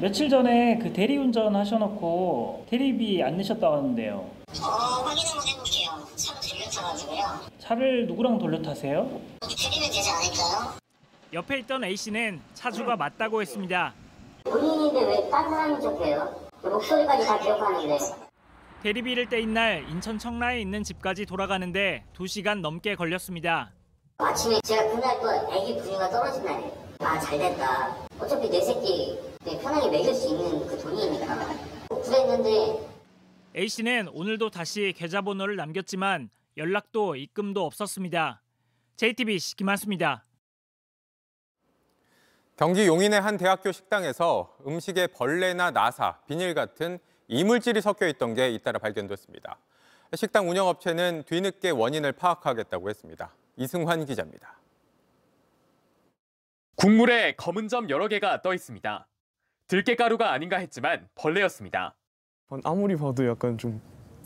며칠 전에 그 대리운전 하셔놓고 대리비 안 내셨다고 하는데요. 어 확인 한번 해볼게요. 차로 돌려타가지고요. 차를 누구랑 돌려 타세요? 드리면 되지 않을까요? 옆에 있던 A씨는 차주가 맞다고 했습니다. 본인인데 왜 다른 사람인 척해요? 목소리까지 다 기억하는데. 대리비를 떼인 날 인천 청라에 있는 집까지 돌아가는데 2시간 넘게 걸렸습니다. 아침에 제가 그날 또 애기 분유가 떨어진 날이에요. 아 잘됐다. 어차피 내 새끼 편하게 먹일 수 있는 그 돈이니까. 그랬는데 A씨는 오늘도 다시 계좌번호를 남겼지만 연락도 입금도 없었습니다. JTBC 김한수입니다. 경기 용인의 한 대학교 식당에서 음식에 벌레나 나사, 비닐 같은 이물질이 섞여 있던 게 잇따라 발견됐습니다. 식당 운영업체는 뒤늦게 원인을 파악하겠다고 했습니다. 이승환 기자입니다. 국물에 검은 점 여러 개가 떠 있습니다. 들깨가루가 아닌가 했지만 벌레였습니다. 아무리 봐도 약간 좀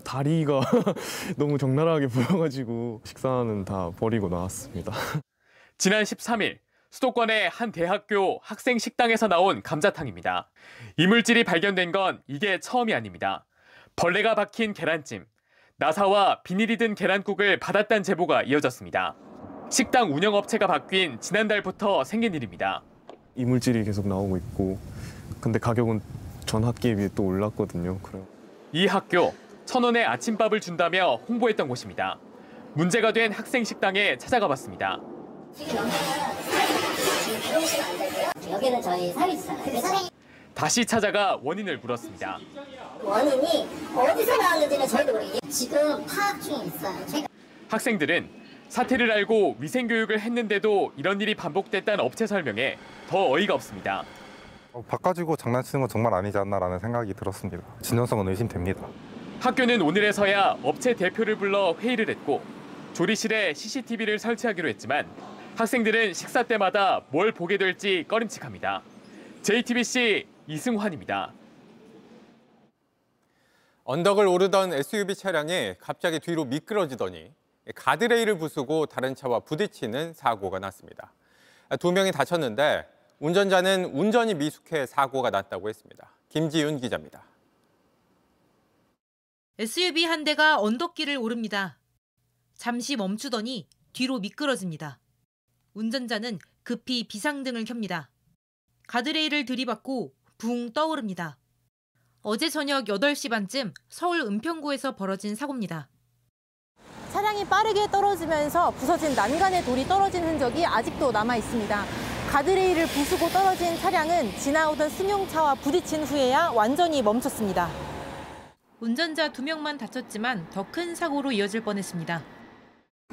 다리가 너무 적나라하게 보여가지고 식사는 다 버리고 나왔습니다. 지난 13일 수도권의 한 대학교 학생 식당에서 나온 감자탕입니다. 이물질이 발견된 건 이게 처음이 아닙니다. 벌레가 박힌 계란찜, 나사와 비닐이 든 계란국을 받았다는 제보가 이어졌습니다. 식당 운영업체가 바뀐 지난달부터 생긴 일입니다. 이물질이 계속 나오고 있고 근데 가격은 전 학기에 비해 또 올랐거든요. 그래요. 이 학교 천 원의 아침밥을 준다며 홍보했던 곳입니다. 문제가 된 학생 식당에 찾아가 봤습니다. 여기는 저희 사회지잖아요. 다시 찾아가 원인을 물었습니다. 원인이 어디서 나왔는지는 저희도 모르겠어요. 지금 파악 중에 있어요. 제가 학생들은 사태를 알고 위생교육을 했는데도 이런 일이 반복됐다는 업체 설명에 더 어이가 없습니다. 바꿔주고 장난치는 건 정말 아니지 않나라는 생각이 들었습니다. 진정성은 의심됩니다. 학교는 오늘에서야 업체 대표를 불러 회의를 했고 조리실에 CCTV를 설치하기로 했지만 학생들은 식사 때마다 뭘 보게 될지 꺼림칙합니다. JTBC 이승환입니다. 언덕을 오르던 SUV 차량이 갑자기 뒤로 미끄러지더니 가드레일을 부수고 다른 차와 부딪히는 사고가 났습니다. 두 명이 다쳤는데 운전자는 운전이 미숙해 사고가 났다고 했습니다. 김지윤 기자입니다. SUV 한 대가 언덕길을 오릅니다. 잠시 멈추더니 뒤로 미끄러집니다. 운전자는 급히 비상등을 켭니다. 가드레일을 들이받고 붕 떠오릅니다. 어제 저녁 8시 반쯤 서울 은평구에서 벌어진 사고입니다. 차량이 빠르게 떨어지면서 부서진 난간에 돌이 떨어진 흔적이 아직도 남아 있습니다. 가드레일을 부수고 떨어진 차량은 지나오던 승용차와 부딪힌 후에야 완전히 멈췄습니다. 운전자 2명만 다쳤지만 더 큰 사고로 이어질 뻔했습니다.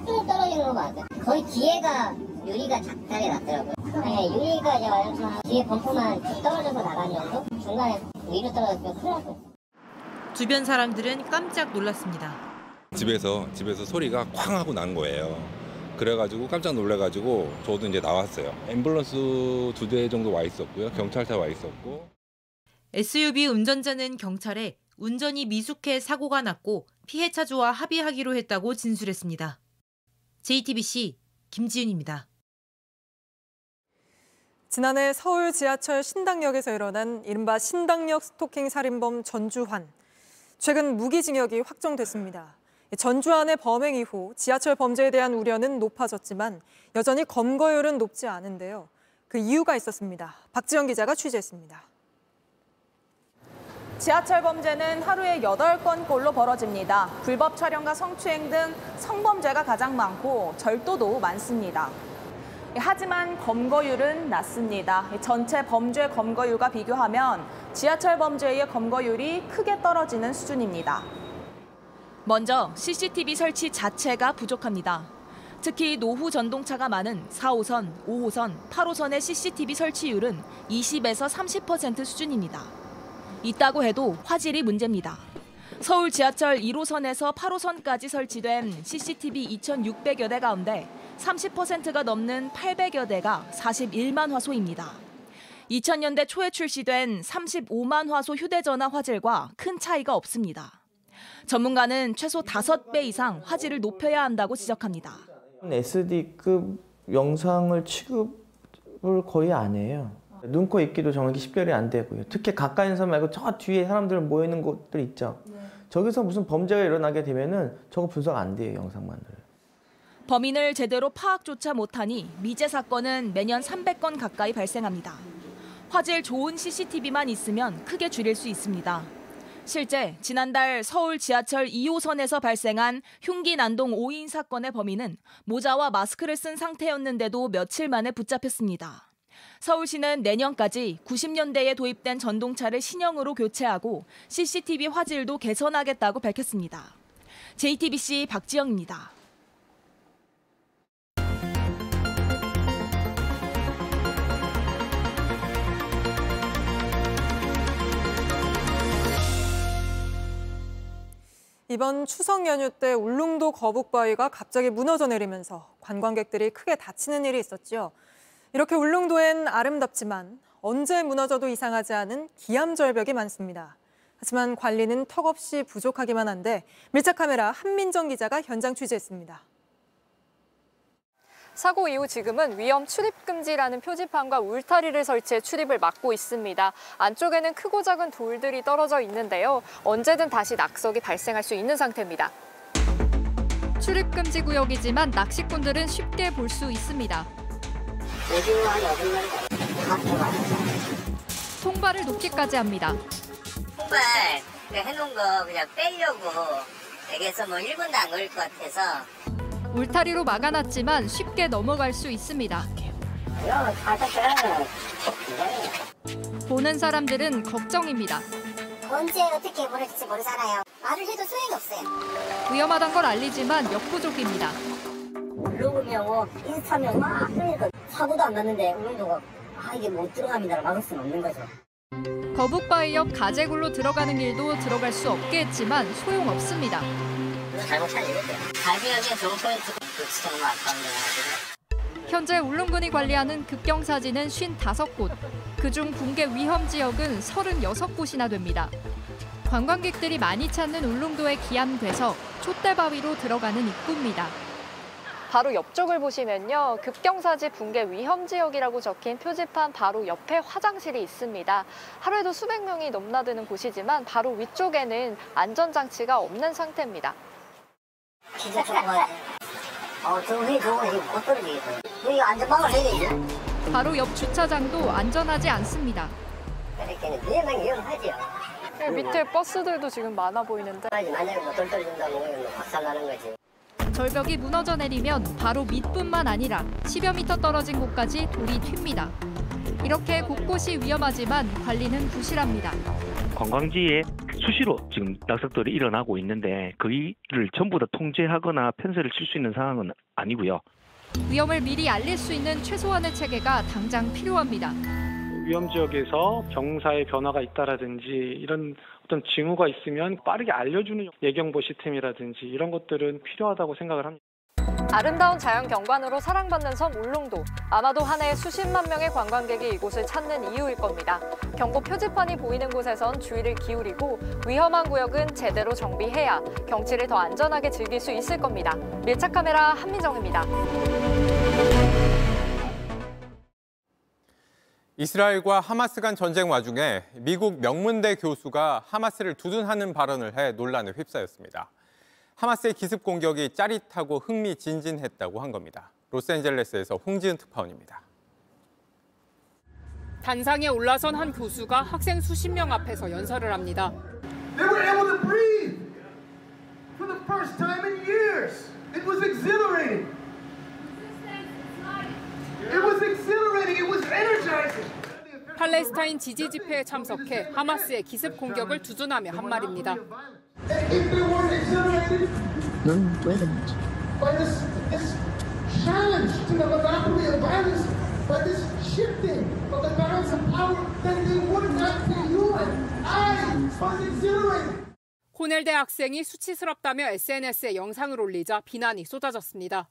뚝 떨어지는 거 맞아. 거의 뒤에가 유리가 작살이 났더라고요. 네, 유리가 이제 완전 뒤에 범퍼만 쭉 떨어져서 나간 정도? 중간에 위로 떨어졌으면 큰일 날 뻔했어요. 주변 사람들은 깜짝 놀랐습니다. 집에서 집에서 소리가 쾅 하고 난 거예요. 그래가지고 깜짝 놀래가지고 저도 이제 나왔어요. 앰뷸런스 두 대 정도 와 있었고요. 경찰차 와 있었고. SUV 운전자는 경찰에 운전이 미숙해 사고가 났고 피해 차주와 합의하기로 했다고 진술했습니다. JTBC 김지윤입니다. 지난해 서울 지하철 신당역에서 일어난 이른바 신당역 스토킹 살인범 전주환. 최근 무기징역이 확정됐습니다. 전주환의 범행 이후 지하철 범죄에 대한 우려는 높아졌지만 여전히 검거율은 높지 않은데요. 그 이유가 있었습니다. 박지영 기자가 취재했습니다. 지하철 범죄는 하루에 8건꼴로 벌어집니다. 불법 촬영과 성추행 등 성범죄가 가장 많고 절도도 많습니다. 하지만 검거율은 낮습니다. 전체 범죄 검거율과 비교하면 지하철 범죄의 검거율이 크게 떨어지는 수준입니다. 먼저 CCTV 설치 자체가 부족합니다. 특히 노후 전동차가 많은 4호선, 5호선, 8호선의 CCTV 설치율은 20에서 30% 수준입니다. 있다고 해도 화질이 문제입니다. 서울 지하철 1호선에서 8호선까지 설치된 CCTV 2,600여 대 가운데 30%가 넘는 800여 대가 41만 화소입니다. 2000년대 초에 출시된 35만 화소 휴대전화 화질과 큰 차이가 없습니다. 전문가는 최소 5배 이상 화질을 높여야 한다고 지적합니다. SD급 영상을 취급을 거의 안 해요. 눈, 코, 입기도 정확히 식별이 안 되고요. 특히 가까이서 말고 저 뒤에 사람들 모여 있는 곳들 있죠. 저기서 무슨 범죄가 일어나게 되면은 저거 분석 안 돼요, 영상만들. 범인을 제대로 파악조차 못하니 미제 사건은 매년 300건 가까이 발생합니다. 화질 좋은 CCTV만 있으면 크게 줄일 수 있습니다. 실제 지난달 서울 지하철 2호선에서 발생한 흉기 난동 5인 사건의 범인은 모자와 마스크를 쓴 상태였는데도 며칠 만에 붙잡혔습니다. 서울시는 내년까지 90년대에 도입된 전동차를 신형으로 교체하고 CCTV 화질도 개선하겠다고 밝혔습니다. JTBC 박지영입니다. 이번 추석 연휴 때 울릉도 거북바위가 갑자기 무너져 내리면서 관광객들이 크게 다치는 일이 있었죠. 이렇게 울릉도엔 아름답지만 언제 무너져도 이상하지 않은 기암절벽이 많습니다. 하지만 관리는 턱없이 부족하기만 한데 밀착 카메라 한민정 기자가 현장 취재했습니다. 사고 이후 지금은 위험 출입 금지라는 표지판과 울타리를 설치해 출입을 막고 있습니다. 안쪽에는 크고 작은 돌들이 떨어져 있는데요. 언제든 다시 낙석이 발생할 수 있는 상태입니다. 출입 금지 구역이지만 낚시꾼들은 쉽게 볼 수 있습니다. 통발을 놓기까지 합니다. 통발 해놓은 거 그냥 빼려고 여기서 뭐 1분도 안 걸릴 것 같아서 울타리로 막아놨지만 쉽게 넘어갈 수 있습니다. 보는 사람들은 걱정입니다. 언제 어떻게 보낼지 모르잖아요. 말을 해도 소용이 없어요. 위험하단 걸 알리지만 역부족입니다. 블로그면 뭐 인스타면 막 그러니까 사고도 안 났는데 울릉도가 아 이게 못 들어갑니다 막을 수는 없는 거죠. 거북바위역 가재굴로 들어가는 길도 들어갈 수 없게 했지만 소용없습니다. 잘못 진짜 너무 아까운데. 현재 울릉군이 관리하는 급경사지는 55곳, 그중 붕괴 위험 지역은 36곳이나 됩니다. 관광객들이 많이 찾는 울릉도의 기암괴석, 촛대바위로 들어가는 입구입니다. 바로 옆쪽을 보시면요. 급경사지 붕괴 위험 지역이라고 적힌 표지판 바로 옆에 화장실이 있습니다. 하루에도 수백 명이 넘나드는 곳이지만 바로 위쪽에는 안전장치가 없는 상태입니다. 진짜 좋아요. 어, 저 위에 저거 지금 못 떨어지겠어요. 여기 안전망을 해야 되죠. 바로 옆 주차장도 안전하지 않습니다. 그렇게는 위험하게 위험하죠. 밑에 버스들도 지금 많아 보이는데. 만약에 뭐돌 떨어진다면 박살 나는 거지. 절벽이 무너져 내리면 바로 밑뿐만 아니라 10여 미터 떨어진 곳까지 돌이 튑니다. 이렇게 곳곳이 위험하지만 관리는 부실합니다. 관광지에 수시로 지금 낙석들이 일어나고 있는데 그 일을 전부 다 통제하거나 편세를 칠수 있는 상황은 아니고요. 위험을 미리 알릴 수 있는 최소한의 체계가 당장 필요합니다. 위험 지역에서 경사의 변화가 있다라든지 이런 어떤 징후가 있으면 빠르게 알려주는 예경보 시스템이라든지 이런 것들은 필요하다고 생각을 합니다. 아름다운 자연 경관으로 사랑받는 섬 울릉도. 아마도 한 해 수십만 명의 관광객이 이곳을 찾는 이유일 겁니다. 경고 표지판이 보이는 곳에선 주의를 기울이고 위험한 구역은 제대로 정비해야 경치를 더 안전하게 즐길 수 있을 겁니다. 밀착 카메라 한민정입니다. 이스라엘과 하마스 간 전쟁 와중에 미국 명문대 교수가 하마스를 두둔하는 발언을 해 논란에 휩싸였습니다. 하마스의 기습 공격이 짜릿하고 흥미진진했다고 한 겁니다. 로스앤젤레스에서 홍지은 특파원입니다. 단상에 올라선 한 교수가 학생 수십 명 앞에서 연설을 합니다. They were able to breathe for the first time in years. It was exhilarating. It was exhilarating. It was energizing. 팔레스타인 지지 집회에 참석해 하마스의 기습 공격을 두둔하며 한 말입니다. If they weren't exhilarated by this, this challenge to the monopoly of violence, by this shifting of the balance of power, then they would not be human. I was exhilarated. 코넬대 학생이 수치스럽다며 SNS에 영상을 올리자 비난이 쏟아졌습니다.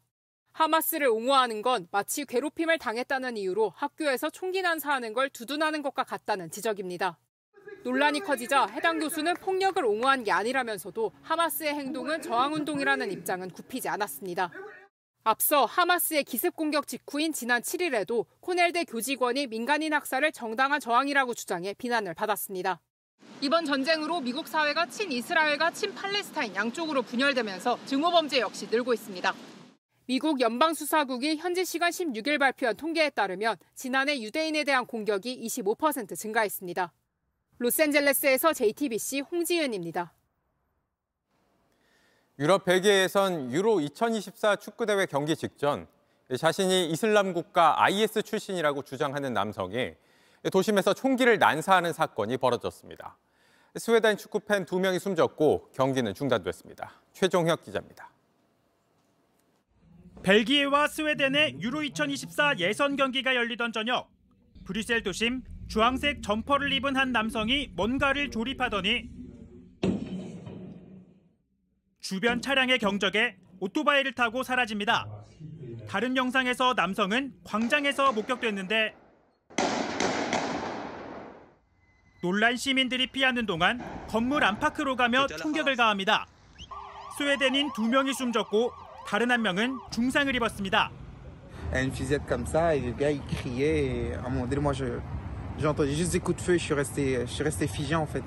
하마스를 옹호하는 건 마치 괴롭힘을 당했다는 이유로 학교에서 총기 난사하는 걸 두둔하는 것과 같다는 지적입니다. 논란이 커지자 해당 교수는 폭력을 옹호한 게 아니라면서도 하마스의 행동은 저항운동이라는 입장은 굽히지 않았습니다. 앞서 하마스의 기습 공격 직후인 지난 7일에도 코넬대 교직원이 민간인 학살을 정당한 저항이라고 주장해 비난을 받았습니다. 이번 전쟁으로 미국 사회가 친이스라엘과 친팔레스타인 양쪽으로 분열되면서 증오범죄 역시 늘고 있습니다. 미국 연방수사국이 현지 시간 16일 발표한 통계에 따르면 지난해 유대인에 대한 공격이 25% 증가했습니다. 로스앤젤레스에서 JTBC 홍지은입니다. 유럽 벨기에에선 유로 2024 축구대회 경기 직전 자신이 이슬람 국가 IS 출신이라고 주장하는 남성이 도심에서 총기를 난사하는 사건이 벌어졌습니다. 스웨덴 축구팬 2명이 숨졌고 경기는 중단됐습니다. 최종혁 기자입니다. 벨기에와 스웨덴의 유로 2024 예선 경기가 열리던 저녁 브뤼셀 도심 주황색 점퍼를 입은 한 남성이 뭔가를 조립하더니 주변 차량의 경적에 오토바이를 타고 사라집니다. 다른 영상에서 남성은 광장에서 목격됐는데 놀란 시민들이 피하는 동안 건물 안팎으로 가며 총격을 가합니다. 스웨덴인 두 명이 숨졌고 다른 한 명은 중상을 입었습니다. Et et j'ai entendu juste des coups de feu je suis resté je suis resté figé en fait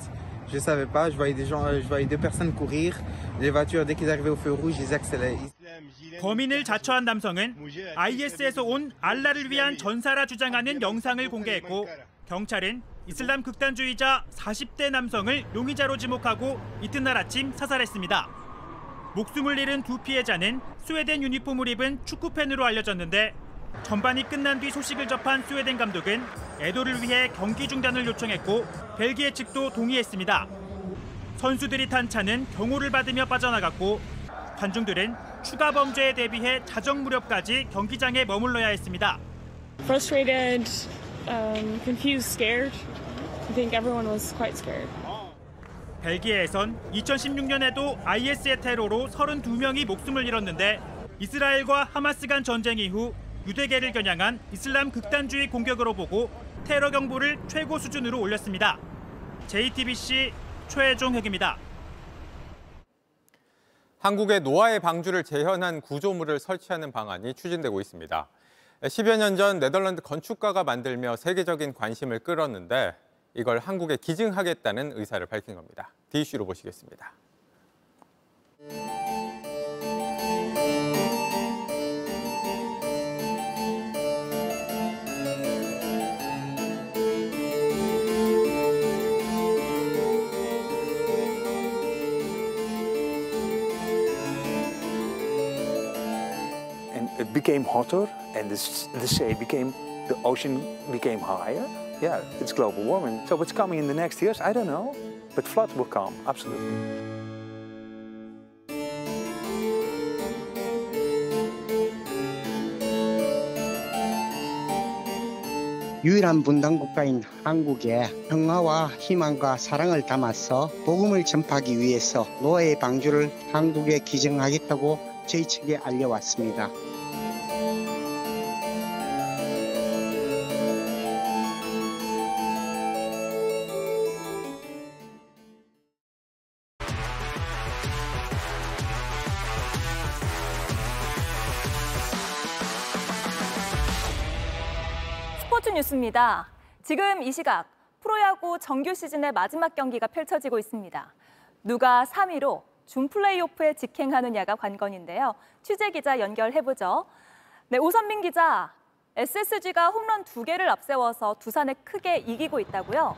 je savais pas je voyais des gens je voyais deux personnes courir les voitures dès qu'ils arrivaient au feu rouge ils accéléraient 범인을 자처한 남성은 IS에서 온 알라를 위한 전사라 주장하는 영상을 공개했고 경찰은 이슬람 극단주의자 40대 남성을 용의자로 지목하고 이튿날 아침 사살했습니다. 목숨을 잃은 두 피해자는 스웨덴 유니폼을 입은 축구팬으로 알려졌는데 전반이 끝난 뒤 소식을 접한 스웨덴 감독은 애도를 위해 경기 중단을 요청했고 벨기에 측도 동의했습니다. 선수들이 탄 차는 경호를 받으며 빠져나갔고 관중들은 추가 범죄에 대비해 자정 무렵까지 경기장에 머물러야 했습니다. Frustrated, um, confused, scared. I think everyone was quite scared. 벨기에에선 2016년에도 IS의 테러로 32명이 목숨을 잃었는데 이스라엘과 하마스 간 전쟁 이후 유대계를 겨냥한 이슬람 극단주의 공격으로 보고 테러 경보를 최고 수준으로 올렸습니다. JTBC 최종혁입니다. 한국의 노아의 방주를 재현한 구조물을 설치하는 방안이 추진되고 있습니다. 10여 년 전 네덜란드 건축가가 만들며 세계적인 관심을 끌었는데 이걸 한국에 기증하겠다는 의사를 밝힌 겁니다. DC로 보시겠습니다. It became hotter and the, the sea became, the ocean became higher. yeah, it's global warming. So what's coming in the next years, I don't know. But floods will come, absolutely. 유일한 분단 국가인 한국에 평화와 희망과 사랑을 담아서 복음을 전파하기 위해서 노아의 방주를 한국에 기증하겠다고 저희 측에 알려왔습니다. 뉴스입니다. 지금 이 시각 프로야구 정규 시즌의 마지막 경기가 펼쳐지고 있습니다. 누가 3위로 준 플레이오프에 직행하느냐가 관건인데요. 취재 기자 연결해보죠. 네, 오선민 기자. SSG가 홈런 두 개를 앞세워서 두산에 크게 이기고 있다고요?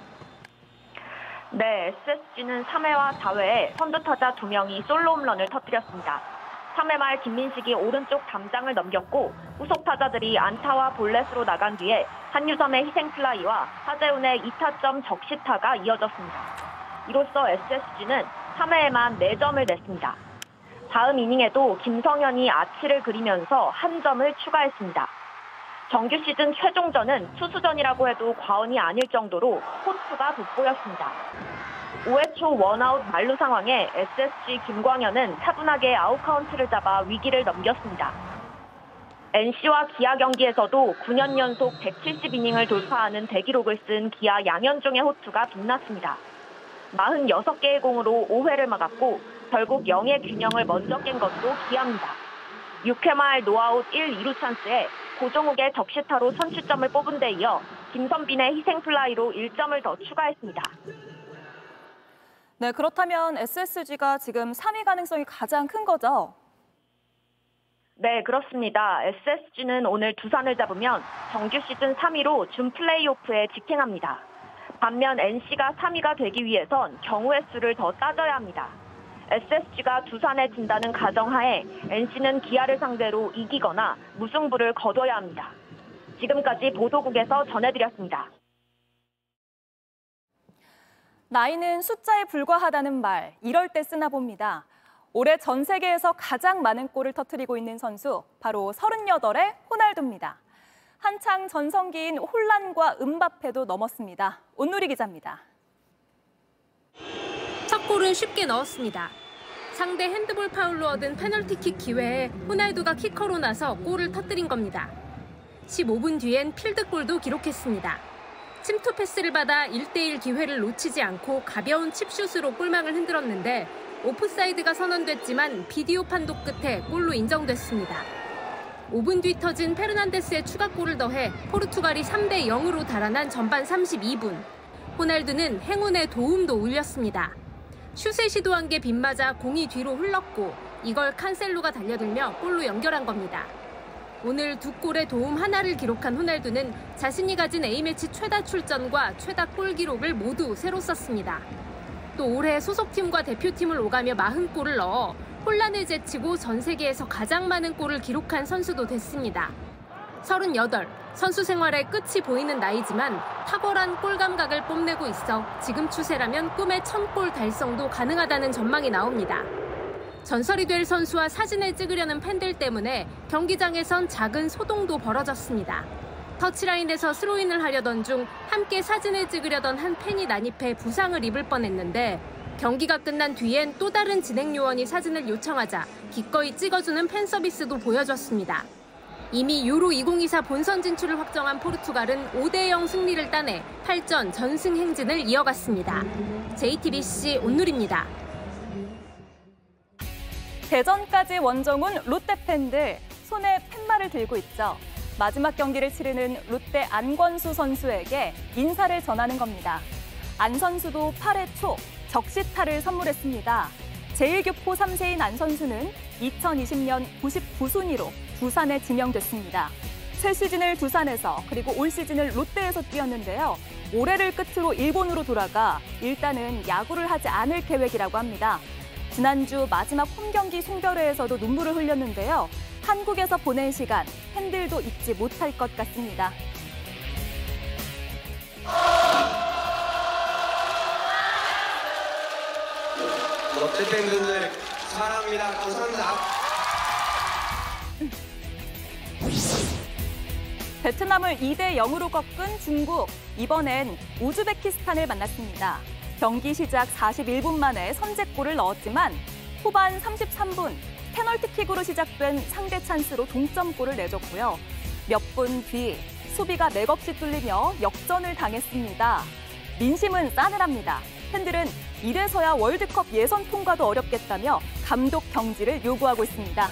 네, SSG는 3회와 4회에 선두타자 2명이 솔로 홈런을 터뜨렸습니다. 3회 말 김민식이 오른쪽 담장을 넘겼고 후속 타자들이 안타와 볼넷으로 나간 뒤에 한유섬의 희생플라이와 하재훈의 2타점 적시타가 이어졌습니다. 이로써 SSG는 3회에만 4점을 냈습니다. 다음 이닝에도 김성현이 아치를 그리면서 한 점을 추가했습니다. 정규 시즌 최종전은 투수전이라고 해도 과언이 아닐 정도로 호투가 돋보였습니다. 5회 초 원아웃 만루 상황에 SSG 김광현은 차분하게 아웃카운트를 잡아 위기를 넘겼습니다. NC와 기아 경기에서도 9년 연속 170이닝을 돌파하는 대기록을 쓴 기아 양현종의 호투가 빛났습니다. 46개의 공으로 5회를 막았고 결국 0의 균형을 먼저 깬 것도 기아입니다. 6회 말 노아웃 1, 2루 찬스에 고종욱의 적시타로 선취점을 뽑은 데 이어 김선빈의 희생플라이로 1점을 더 추가했습니다. 네, 그렇다면 SSG가 지금 3위 가능성이 가장 큰 거죠? 네, 그렇습니다. SSG는 오늘 두산을 잡으면 정규 시즌 3위로 준 플레이오프에 직행합니다. 반면 NC가 3위가 되기 위해선 경우의 수를 더 따져야 합니다. SSG가 두산에 진다는 가정하에 NC는 기아를 상대로 이기거나 무승부를 거둬야 합니다. 지금까지 보도국에서 전해드렸습니다. 나이는 숫자에 불과하다는 말, 이럴 때 쓰나 봅니다. 올해 전 세계에서 가장 많은 골을 터뜨리고 있는 선수, 바로 38의 호날두입니다. 한창 전성기인 홀란과 음바페도 넘었습니다. 온누리 기자입니다. 첫 골은 쉽게 넣었습니다. 상대 핸드볼 파울로 얻은 페널티킥 기회에 호날두가 키커로 나서 골을 터뜨린 겁니다. 15분 뒤엔 필드골도 기록했습니다. 침투 패스를 받아 1대1 기회를 놓치지 않고 가벼운 칩슛으로 골망을 흔들었는데 오프사이드가 선언됐지만 비디오 판독 끝에 골로 인정됐습니다. 5분 뒤 터진 페르난데스의 추가골을 더해 포르투갈이 3대 0으로 달아난 전반 32분. 호날두는 행운의 도움도 울렸습니다. 슛에 시도한 게 빗맞아 공이 뒤로 흘렀고 이걸 칸셀로가 달려들며 골로 연결한 겁니다. 오늘 두 골의 도움 하나를 기록한 호날두는 자신이 가진 A매치 최다 출전과 최다 골 기록을 모두 새로 썼습니다. 또 올해 소속팀과 대표팀을 오가며 40골을 넣어 혼란을 제치고 전 세계에서 가장 많은 골을 기록한 선수도 됐습니다. 38, 선수 생활의 끝이 보이는 나이지만 탁월한 골 감각을 뽐내고 있어 지금 추세라면 꿈의 1000골 달성도 가능하다는 전망이 나옵니다. 전설이 될 선수와 사진을 찍으려는 팬들 때문에 경기장에선 작은 소동도 벌어졌습니다. 터치라인에서 스로인을 하려던 중 함께 사진을 찍으려던 한 팬이 난입해 부상을 입을 뻔했는데 경기가 끝난 뒤엔 또 다른 진행 요원이 사진을 요청하자 기꺼이 찍어주는 팬 서비스도 보여줬습니다. 이미 유로 2024 본선 진출을 확정한 포르투갈은 5대0 승리를 따내 8전 전승 행진을 이어갔습니다. JTBC 온누리입니다. 대전까지 원정훈 롯데 팬들 손에 팻말을 들고 있죠. 마지막 경기를 치르는 롯데 안권수 선수에게 인사를 전하는 겁니다. 안 선수도 8회 초 적시타를 선물했습니다. 제1교포 3세인 안 선수는 2020년 99순위로 두산에 지명됐습니다. 새 시즌을 두산에서 그리고 올 시즌을 롯데에서 뛰었는데요. 올해를 끝으로 일본으로 돌아가 일단은 야구를 하지 않을 계획이라고 합니다. 지난주 마지막 홈 경기 송별회에서도 눈물을 흘렸는데요. 한국에서 보낸 시간 팬들도 잊지 못할 것 같습니다. 롯데 팬분들 사랑합니다. 감사합니다. 베트남을 2대 0으로 꺾은 중국, 이번엔 우즈베키스탄을 만났습니다. 경기 시작 41분 만에 선제골을 넣었지만 후반 33분 페널티킥으로 시작된 상대 찬스로 동점골을 내줬고요. 몇 분 뒤 수비가 맥없이 뚫리며 역전을 당했습니다. 민심은 싸늘합니다. 팬들은 이래서야 월드컵 예선 통과도 어렵겠다며 감독 경지를 요구하고 있습니다.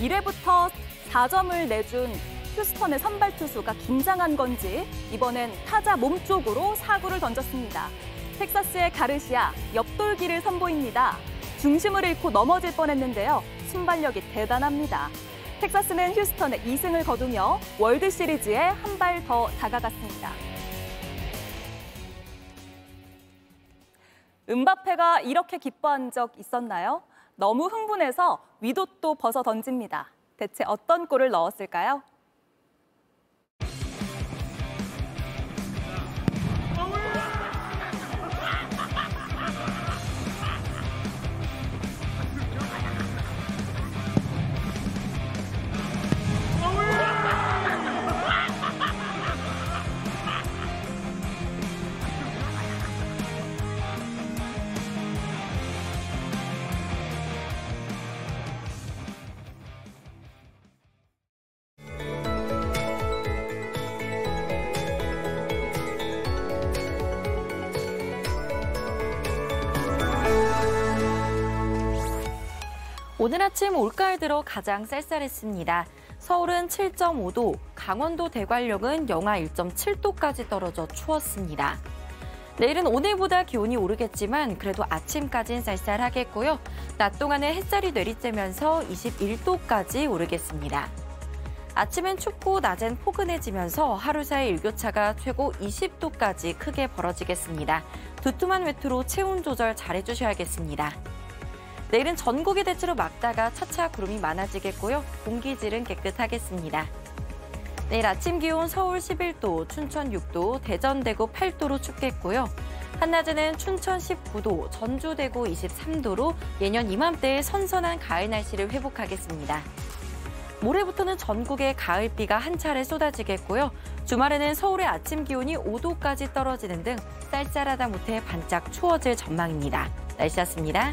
1회부터 4점을 내준 휴스턴의 선발 투수가 긴장한 건지 이번엔 타자 몸쪽으로 사구를 던졌습니다. 텍사스의 가르시아 옆돌기를 선보입니다. 중심을 잃고 넘어질 뻔했는데요. 순발력이 대단합니다. 텍사스는 휴스턴의 2승을 거두며 월드 시리즈에 한 발 더 다가갔습니다. 음바페가 이렇게 기뻐한 적 있었나요? 너무 흥분해서 위도 또 벗어 던집니다. 대체 어떤 골을 넣었을까요? 오늘 아침 올가을 들어 가장 쌀쌀했습니다. 서울은 7.5도, 강원도 대관령은 영하 1.7도까지 떨어져 추웠습니다. 내일은 오늘보다 기온이 오르겠지만 그래도 아침까진 쌀쌀하겠고요. 낮 동안은 햇살이 내리쬐면서 21도까지 오르겠습니다. 아침엔 춥고 낮엔 포근해지면서 하루 사이 일교차가 최고 20도까지 크게 벌어지겠습니다. 두툼한 외투로 체온 조절 잘해주셔야겠습니다. 내일은 전국이 대체로 맑다가 차차 구름이 많아지겠고요. 공기질은 깨끗하겠습니다. 내일 아침 기온 서울 11도, 춘천 6도, 대전 대구 8도로 춥겠고요. 한낮에는 춘천 19도, 전주 대구 23도로 예년 이맘때의 선선한 가을 날씨를 회복하겠습니다. 모레부터는 전국에 가을비가 한 차례 쏟아지겠고요. 주말에는 서울의 아침 기온이 5도까지 떨어지는 등 쌀쌀하다 못해 반짝 추워질 전망입니다. 날씨였습니다.